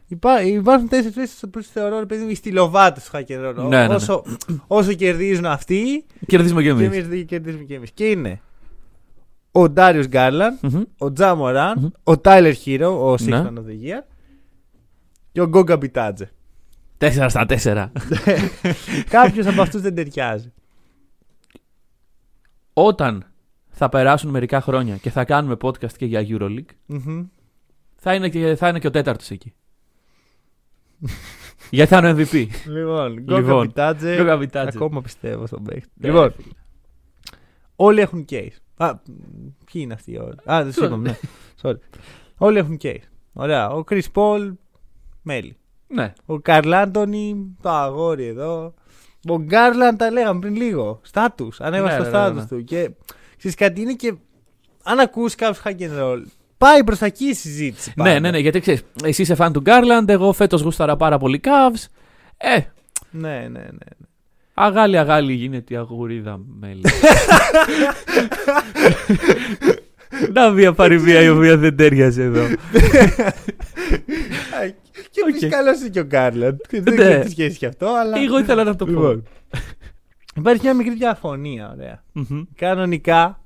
υπά, υπάρχουν τέσσερις παίχτες που τους θεωρώ ρε παιδί μου οι στυλοβάτες του Hack and Roll. Ναι, ναι, ναι. Όσο, όσο κερδίζουν αυτοί, Κερδίζουμε κι και εμείς. εμείς δεν κερδίζουμε και εμείς. Και είναι ο Ντάριος Γκάρλαν, ο Τζα Μωράν, Μμμ. ο Τάιλερ Χίρο, ο Six Ναι. Man of the Year και ο Γκόγκα Μπιτάτζε. Τέσσερα στα τέσσερα. Κάποιος από αυτούς δεν ταιριάζει. Όταν θα περάσουν μερικά χρόνια και θα κάνουμε podcast και για Euroleague, Μμμ. θα είναι και, θα είναι και ο τέταρτος εκεί. Γιατί θα είναι ο MVP. Λοιπόν, Γκόγκα Λοιπόν, Μπιτάτζε. Γκόγκα Μπιτάτζε. Ακόμα πιστεύω στον παίχτη. Ναι, Λοιπόν, ρε φίλε. Όλοι έχουν case. Α, ποιοι είναι αυτοί όλοι. Α, δεν σου είπαμε, ναι. Sorry. Όλοι έχουν case. Ωραία. Ο Chris Paul, μέλη. Ναι. Ο Καρλ Άντωνη, το αγόρι εδώ. Ο Γκάρλαντ τα λέγαμε πριν λίγο. Στάτους. Ανέβασε Ναι, το ναι, ναι, στάτους ναι. του. Και ξέρεις κάτι είναι και. Αν ακούσει κάποιος hack and roll, πάει προς τα εκεί η συζήτηση. ναι, πάντα. ναι, ναι, γιατί ξέρεις, εσύ είσαι φαν του Γκάρλαντ, εγώ φέτος γούσταρα πάρα πολύ Cavs. Ε, Ναι, ναι, ναι. Αγάλι αγάλι γίνεται η αγουρίδα μέλι. Να μια παροιμία η οποία δεν ταίριαζε εδώ. Α, Και Οκ. okay. καλός είναι και ο Garland. Δεν Ναι. έχει σχέση και αυτό, αλλά. Εγώ ήθελα να το πω. Λοιπόν. Υπάρχει μια μικρή διαφωνία, ωραία. Μμμ. Κανονικά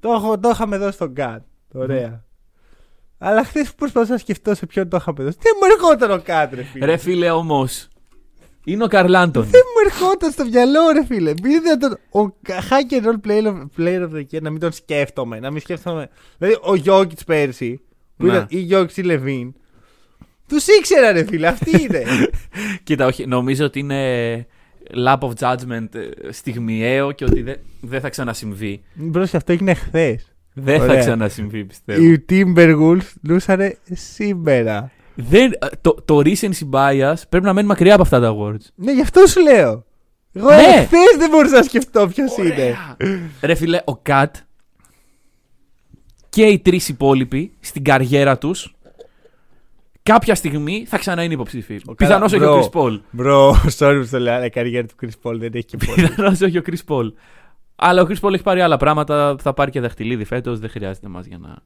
το, έχω, το είχαμε δώσει στον KAT. Ωραία. Αλλά χθες που προσπαθούσα να σκεφτώ σε ποιον το είχαμε δώσει. Δεν μου ερχόταν ο Γκάτ, ρε φίλε; Ρε φίλε όμως, είναι ο Καρλάντον. Δεν μου ερχόταν στο μυαλό, ρε φίλε. Μην δεν τον. Ο hack and roll player of, player of the year να μην τον σκέφτομαι. Να μην σκέφτομαι. Δηλαδή, ο Γιώκητ πέρσι, που Ναι. ήταν ή Γιώκητ ή Λεβίν, τους ήξερα, ρε φίλε. Αυτή είναι. Κοίτα, όχι, νομίζω ότι είναι lap of judgment ε, στιγμιαίο και ότι δεν δεν θα ξανασυμβεί. Bro, αυτό έγινε χθες. Δεν θα Ωραία. ξανασυμβεί, πιστεύω. Οι Timberwolves λούσανε σήμερα. Δεν, ε, το, το recency bias πρέπει να μένει μακριά από αυτά τα awards. Ναι, γι' αυτό σου λέω. Εγώ Ναι. εχθές δεν μπορούσα να σκεφτώ ποιος είναι. Ρε φίλε, ο KAT και οι τρεις υπόλοιποι στην καριέρα τους κάποια στιγμή θα ξανά είναι υποψήφοι. Πιθανώς όχι bro. ο Chris Paul. Bro, sorry που το λέω, αλλά η καριέρα του Chris Paul δεν έχει και πολύ. Πιθανώς όχι ο Chris Paul. Αλλά ο Chris Paul έχει πάρει άλλα πράγματα. Θα πάρει και δαχτυλίδι φέτος. Δεν χρειάζεται μας για να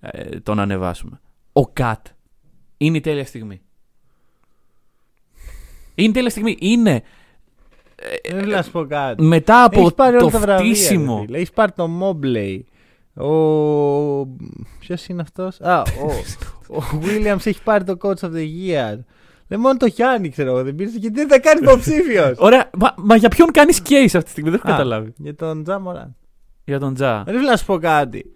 ε, τον ανεβάσουμε. Ο Κατ είναι η τέλεια στιγμή. Είναι η τέλεια στιγμή. Είναι Δεν θέλω να σου πω κάτι. μετά από Έχεις πάρει το όλα τα βραβεία. φτύσιμο. Έχεις πάρει το Mobley. Ο. Ποιος είναι αυτός; Α, ο, ο Williams έχει πάρει το Coach of the Year. Δεν μόνο το Γιάννη ξέρω εγώ δεν πήρε γιατί δεν θα κάνει υποψήφιος. Ωραία, μα, μα για ποιον κάνεις case αυτή τη στιγμή, δεν έχω καταλάβει. Για τον Τζα Μωράν. Για τον Τζα. Δεν θέλω να σου πω κάτι.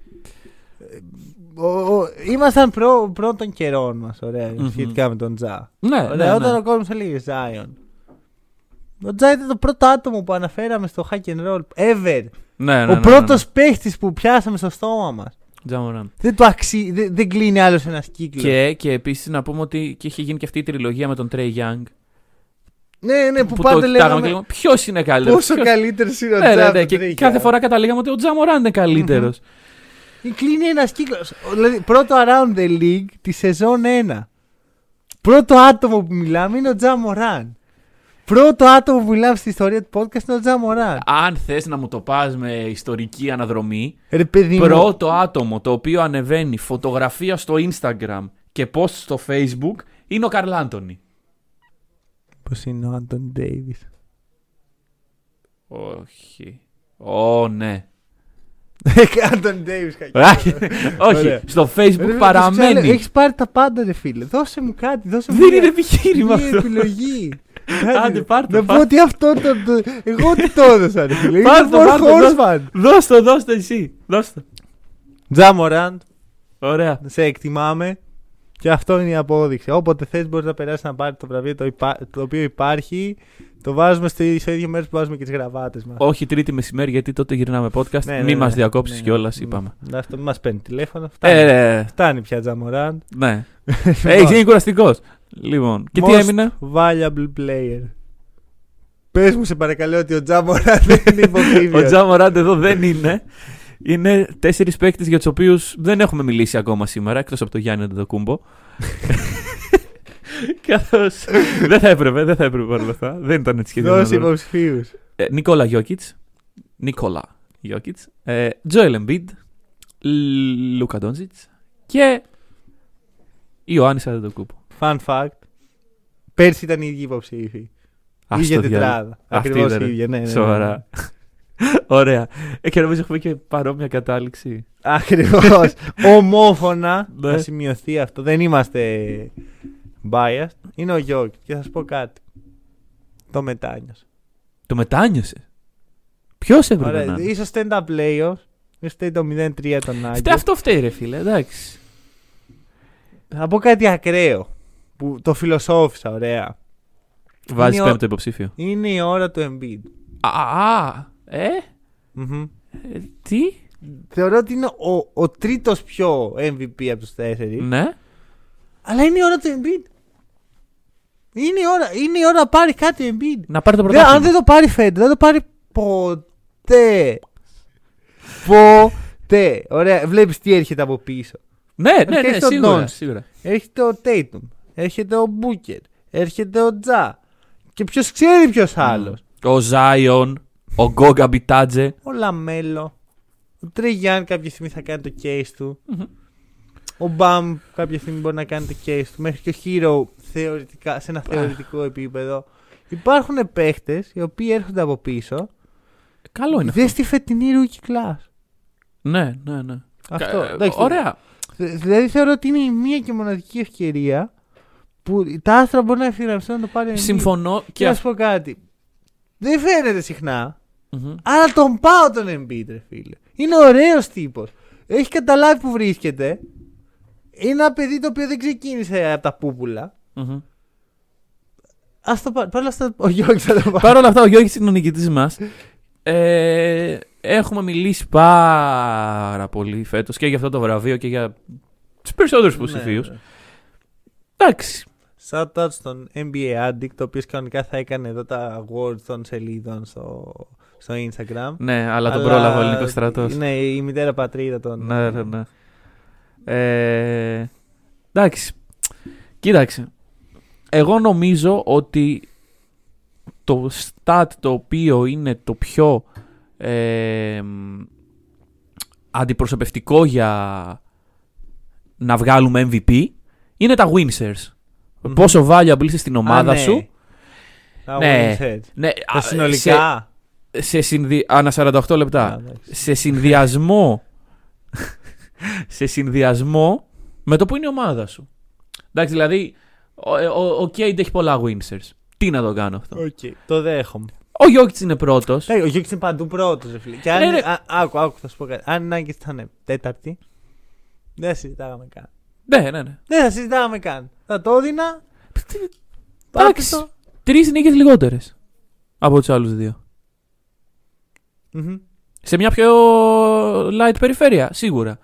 Ε, ο- ο- Ήμασταν προ, πρώτων καιρών μας, ωραία, Μμμ. σχετικά με τον Τζα. Ναι, Ωραία, ναι, όταν ναι. ο κόσμος έλεγε Ζάιον. Ο Τζα ήταν το πρώτο άτομο που αναφέραμε στο hack and roll ever. Ναι, ναι, ο ναι, ναι, πρώτος ναι. παίχτης που πιάσαμε στο στόμα μας. Τζα Μωράν. Δεν, του αξί... δεν, δεν κλείνει άλλος ένας κύκλος. Και, και επίσης να πούμε ότι και είχε γίνει και αυτή η τριλογία με τον Trey Young. Ναι, ναι, που, Που, πάντα το κοιτάγαμε λέγαμε. και Ποιος είναι καλύτερος; Πόσο καλύτερος είναι ο Ναι, ναι, Τζα. ναι, από και τον Trey κάθε Young. φορά καταλήγαμε ότι ο Τζα Μωράν είναι καλύτερος. Κλείνει ένας κύκλος. Δηλαδή, πρώτο around the league τη σεζόν 1. Πρώτο άτομο που μιλάμε είναι ο Τζα Μωράν. Πρώτο άτομο που μιλάμε στη ιστορία του podcast είναι ο Τζα Μωράν. Αν θες να μου το πας με ιστορική αναδρομή, Ρε παιδί μου. πρώτο άτομο το οποίο ανεβαίνει φωτογραφία στο Instagram και post στο Facebook είναι ο Καρλ Άντωνη. Πώς είναι ο Άντων Ντέιβις; Όχι. Ω, ναι. Άντων Ντέιβις, Όχι, Ωραία. στο Facebook παραμένει. Έχεις πάρει τα πάντα, ρε φίλε. Δώσε μου κάτι. Δώσε μου Δεν μια- είναι επιχείρημα μια αυτό. επιλογή. Άντε, πάρ' το, Να πάρ' πω ότι αυτό το. το- Εγώ τι το έδωσα, ρε φίλε. Πάρ' Είναι το, Four πάρ' το, δώσ' Horseman. Δώσ' το, δώσ' το εσύ. Δώσ' το. Τζα Μωράν, Ωραία. σε εκτιμάμε. Και αυτό είναι η απόδειξη. Όποτε θες μπορείς να περάσεις να πάρεις το βραβείο το, υπά- το οποίο υπάρχει. Το βάζουμε στο, στο ίδιο μέρος που βάζουμε και τις γραβάτες μας. Όχι τρίτη μεσημέρι γιατί τότε γυρνάμε podcast. Ναι, ναι, Μη ναι. μας διακόψεις Ναι, κιόλας, ναι. είπαμε. Να αυτό, μην μας παίρνει τηλέφωνο. Φτάνει, Ε, ρε, φτάνει πια Τζαμοράν. ναι. Έχει γίνει κουραστικός. Λοιπόν, και τι Most έμεινε; Valuable player. Πες μου, σε παρακαλώ, ότι ο Τζαμοράν δεν είναι υποψήφιο. Ο Τζα Μωράντ εδώ δεν είναι. Είναι τέσσερις παίκτες για τους οποίους δεν έχουμε μιλήσει ακόμα σήμερα, εκτός από το Γιάννη Αντετοκούμπο. Καθώς. δεν θα έπρεπε, δεν θα έπρεπε παρόλα αυτά. Δεν ήταν έτσι σχεδόν. Δώσε υποψηφίους. Ε, Νικόλα Γιώκητς. Νικόλα Γιώκητς. Ε, Τζόελ Εμπίντ. Λούκα Ντόντζιτ. Και. Ιωάννης Αντετοκούμπο. Fun fact. Πέρσι ήταν οι ίδιοι υποψήφοι. Ας ίδια το διάλογο. τετράδα. Αυτή Ακριβώς ήταν. η ίδια. Ναι, ναι, ναι. Σοβαρά. Ωραία. Ε, και νομίζω έχουμε και παρόμοια κατάληξη. Ακριβώς. Ομόφωνα. Ναι. Να σημειωθεί αυτό. Δεν είμαστε biased. Είναι ο Γιώργης. Και θα σου πω κάτι. Το μετάνιωσε. Το μετάνιωσε; Ποιος έπρεπε Ωραία. να είναι; Ίσως stand-up playoffs. Ίσως φταίει το 0-3 τον Φταίει Άγιο. αυτό φταίει, ρε φίλε. Εντάξει. Θα πω κάτι ακραίο. Που το φιλοσόφισα, ωραία. Βάζεις ο- πέμπτο υποψήφιο. Είναι η ώρα του Embiid. Α, α, ε, Μμμ. ε, τι; Θεωρώ ότι είναι ο, ο τρίτος πιο MVP από τους τέσσερις. Ναι. Αλλά είναι η ώρα του Embiid. Είναι η ώρα, είναι η ώρα να πάρει κάτι ο Embiid. Να πάρει το Δεν, αν πρωτάθλημα. δεν το πάρει φέτος, δεν το πάρει ποτέ. Ποτέ. Ωραία, βλέπεις τι έρχεται από πίσω. Ναι, ναι, ναι, Έρχεται ο σίγουρα. Doncic. σίγουρα. Έρχεται ο Tatum. Έρχεται ο Booker. Έρχεται ο Ja. Και ποιος ξέρει ποιος άλλος. Ο Zion, ο Goga Bitadze. Ο LaMelo. Ο Trae Young κάποια στιγμή θα κάνει το case του. Μμμ. Ο Bam κάποια στιγμή μπορεί να κάνει το case του. Μέχρι και ο Herro θεωρητικά, σε ένα θεωρητικό επίπεδο. Υπάρχουν παίχτες οι οποίοι έρχονται από πίσω. Καλό είναι Δε αυτό. στη φετινή rookie class. Ναι, ναι, ναι. Αυτό. Κα- εντάξει. Ωραία. Δε- Δηλαδή θεωρώ ότι είναι η μία και μοναδική ευκαιρία που τα άστρα μπορεί να ευθυγραμμιστούν να το πάρει ο Embiid. Συμφωνώ Και και να αυτό. σου πω κάτι. Δεν φαίνεται συχνά. Αλλά τον πάω τον Embiid, ρε φίλε. Είναι ωραίος τύπος. Έχεις καταλάβει που βρίσκεται. Είναι ένα παιδί το οποίο δεν ξεκίνησε από τα πούπουλα. Α το πάρει. Παρ' όλα αυτά, ο Γιώργης θα το πάρει. Παρ' όλα αυτά, ο Γιώργης είναι ο νικητής μας. Ε, έχουμε μιλήσει πάρα πολύ φέτος και για αυτό το βραβείο και για τους περισσότερους υποψηφίους. Ναι, ναι. Εντάξει. Shout out στον NBA Addict, ο οποίος κανονικά θα έκανε εδώ τα awards των σελίδων στο, στο Instagram. Ναι, αλλά τον πρόλαβε ο ελληνικός στρατός. Ναι, η μητέρα πατρίδα των. Ναι, ναι, ναι. Ε, εντάξει. Κοίταξε. Εγώ νομίζω ότι το stat το οποίο είναι το πιο ε, αντιπροσωπευτικό για να βγάλουμε MVP είναι τα winners. Μμμ. Πόσο valuable είσαι στην ομάδα Α, ναι. σου. Τα Ναι. winners heads. Ναι, Τα α, συνολικά. Σε, σε συνδυ... Ανά 48 λεπτά. Α, εντάξει. σε συνδυασμό σε συνδυασμό με το που είναι η ομάδα σου. Εντάξει, δηλαδή, ο, ο, ο Cade έχει πολλά winners. Τι να το κάνω αυτό; Οκ, Το δέχομαι. Ο Γιώκητς είναι πρώτος. Ε, Ο Jokić είναι παντού πρώτος, ρε φίλε. Και αν. Ναι, ναι. α- Άκου, άκου, θα σου πω κάτι. Αν οι Nuggets ήταν τέταρτη, δεν θα συζητάγαμε καν. Ναι, ναι, ναι. Δεν θα συζητάγαμε καν. Θα το έδινα. Εντάξει. το. Τρεις νίκες λιγότερες από τους άλλους δύο. Μμμ. Σε μια πιο light περιφέρεια, σίγουρα.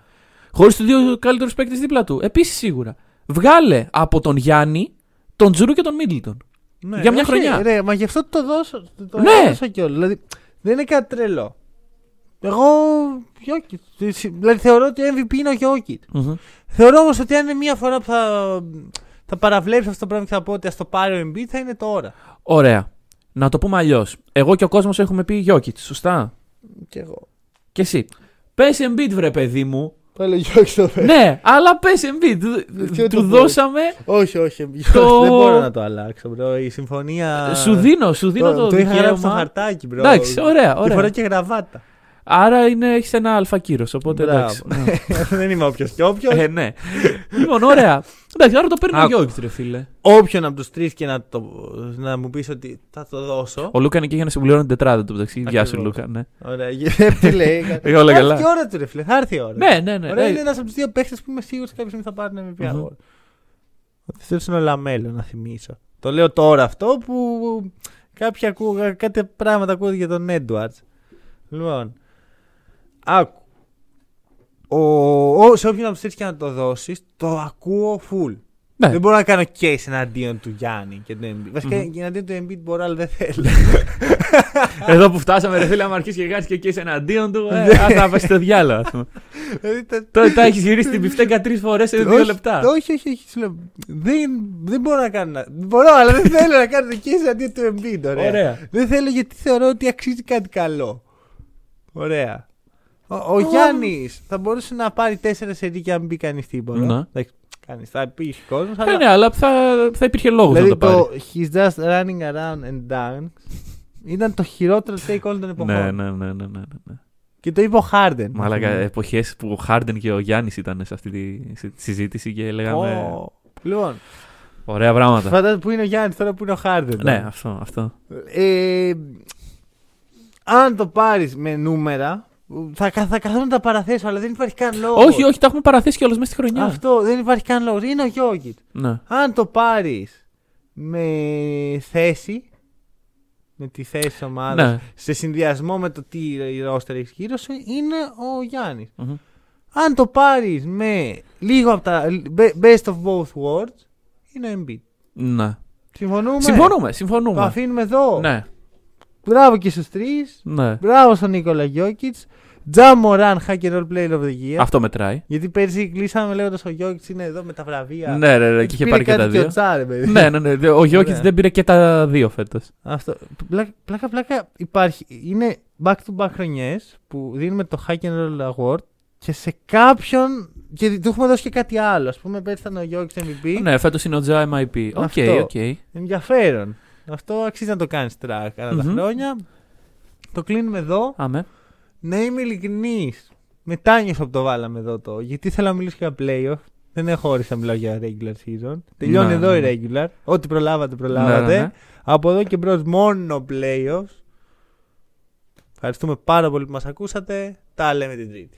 Χωρίς τους δύο καλύτερους παίκτες δίπλα του, επίσης σίγουρα. Βγάλε από τον Γιάννη, τον Τζουρού και τον Μίτλτον. Ναι, Για μια όχι, χρονιά. Ρε, μα γι' αυτό το δώσω. Το, το Ναι. δώσω κιόλας. Δηλαδή δεν είναι κάτι τρελό. Εγώ. Γιώκητ. Δηλαδή θεωρώ ότι MVP είναι ο Γιώκητ. Θεωρώ όμως ότι αν είναι μια φορά που θα, θα παραβλέψω αυτό το πράγμα και θα πω ότι ας το πάρει ο Embiid θα είναι τώρα. Ωραία. Να το πούμε αλλιώς. Εγώ και ο κόσμος έχουμε πει Γιώκητ, σωστά; Κι εγώ. Και εσύ. Πες Embiid, βρε παιδί μου. Πάλι Γιώκητ το φέρει. ναι, αλλά πες Embiid. Του- Ποιο το Του πω. δώσαμε. Όχι, όχι. Το- Δεν μπορώ να το αλλάξω, bro. Η συμφωνία. Σου δίνω, σου δίνω το, το είχα γράψει στο δικαίωμα. χαρτάκι, bro. Εντάξει, ωραία, Και φοράω ωραία. και γραβάτα. Άρα είναι, έχεις ένα αλφα κύρος, οπότε Μπράβο. εντάξει. Ναι. Δεν είμαι όποιος και όποιος. ε, ναι. λοιπόν, ωραία. Εντάξει, άρα το παίρνει ο Άκου. Γιώργης, ρε φίλε. Όποιον από τους τρεις και να, το, να μου πεις ότι θα το δώσω. Ο Λούκα είναι και για να συμπληρώνει την τετράδα του μεταξύ. Γεια σου, Ακριβώς. Λούκα. Ναι, Ωραία, τι λέει. Ε, όλα Θα καλά. έρθει η ώρα του, ρε φίλε. Θα έρθει η ώρα. ναι, ναι. ναι. Ωραία, Ε, είναι ένας από τους δύο παίχτες που είμαι σίγουρος ότι κάποια στιγμή θα πάρουν MVP Μμμ. award. Ο δεύτερο είναι ο Λαμέλο, να θυμίσω. Το λέω τώρα αυτό που κάποιοι ακούγα, κάτι πράγματα ακούγονται για τον Έντουαρντς. Λοιπόν, άκου. Ο, ο, σε όποιον από τους τρεις και να το δώσεις, το ακούω full. ναι. Δεν μπορώ να κάνω case εναντίον του Γιάννη και του Embiid. Βασικά Μμμ. και εναντίον του Embiid μπορώ, αλλά δεν θέλω. Εδώ που φτάσαμε, ρε φίλε, άμα αρχίσεις και κάνεις και εκεί εναντίον του, ε, ας τα πας στο διάλογο. ας πούμε. Δηλαδή, τα- Τώρα τα έχεις γυρίσει την πιφτέκα τρεις φορές σε δύο Όχι, λεπτά. Όχι, όχι, όχι. σου λέω, Δεν, δεν μπορώ να κάνω. να- Μπορώ, αλλά δεν θέλω να κάνω case εναντίον του Embiid. Ωραία. Ωραία. Δεν θέλω γιατί θεωρώ ότι αξίζει κάτι καλό. Ωραία. Ο, ο Γιάννης θα μπορούσε να πάρει τέσσερα σερί και να μην πει κανείς τίποτα. Ναι. Εντάξει, κανείς, θα πει κόσμο. Ε, ναι, αλλά θα, θα υπήρχε λόγος να δηλαδή το πάρει. το He's just running around and down ήταν το χειρότερο take όλων των εποχών. Ναι, ναι, ναι, ναι, ναι, ναι. Και το είπε ο Harden. Μαλάκα, εποχές που ο Χάρντεν και ο Γιάννης ήταν σε αυτή τη σε- τη συζήτηση και λέγαμε. Ω. Λοιπόν, Ωραία πράγματα. φαντάζομαι που είναι ο Γιάννης τώρα που είναι ο Harden. Ναι, αυτό. αυτό. Ε, αν το πάρεις με νούμερα, θα, κα- θα καθόλου να τα παραθέσω, αλλά δεν υπάρχει καν λόγος. Όχι, όχι, τα έχουμε παραθέσει κιόλας μέσα στη χρονιά. Αυτό δεν υπάρχει καν λόγος. Είναι ο Γιώργιτ. Ναι. Αν το πάρεις με θέση, με τη θέση της ομάδας, Ναι. σε συνδυασμό με το τι ρόστερ έχεις γύρω σου, είναι ο Γιάννης. Μμμ. Αν το πάρεις με λίγο από τα best of both worlds, είναι ο Embiid. Ναι. Συμφωνούμε; Συμφωνούμε, Το συμφωνούμε. αφήνουμε εδώ; Ναι, Μπράβο και στους τρεις. ναι. Μπράβο στον Νίκολα Γιώκητς. Τζα Μωράν, Hack and Roll Player of the Year. Αυτό μετράει. Γιατί πέρσι κλείσαμε λέγοντας ο Γιώκητς είναι εδώ με τα βραβεία. Ναι, ναι, ναι, και είχε Πήρε πάρει και κάτι τα δύο. ο Τζα, ρε παιδί. Ναι, ναι, ναι. Ο Γιώκητς Ωραία. δεν πήρε και τα δύο φέτος. Αυτό. Πλάκα, πλάκα, πλάκα υπάρχει. Είναι back to back χρονιές που δίνουμε το Hack and Roll Award και σε κάποιον. Και του έχουμε δώσει και κάτι άλλο. Α πούμε, πέρσι ήταν ο Γιώκητς MVP. Ναι, φέτος είναι ο Τζα MIP. OK, Αυτό. οκ. Ενδιαφέρον. Αυτό αξίζει να το κάνεις track ανά τα Μμμ. χρόνια. Το κλείνουμε εδώ. Άμε. Να είμαι ειλικρινής. Μετάνιωσα που το βάλαμε εδώ το. Γιατί ήθελα να μιλήσω για playoff. Δεν έχω όρεξη να μιλάω για regular season. Τελειώνει Ναι, εδώ ναι, η ναι. regular. Ό,τι προλάβατε, προλάβατε. Ναι, ναι, ναι. Από εδώ και μπρος μόνο playoffs. Ευχαριστούμε πάρα πολύ που μας ακούσατε. Τα λέμε την Τρίτη.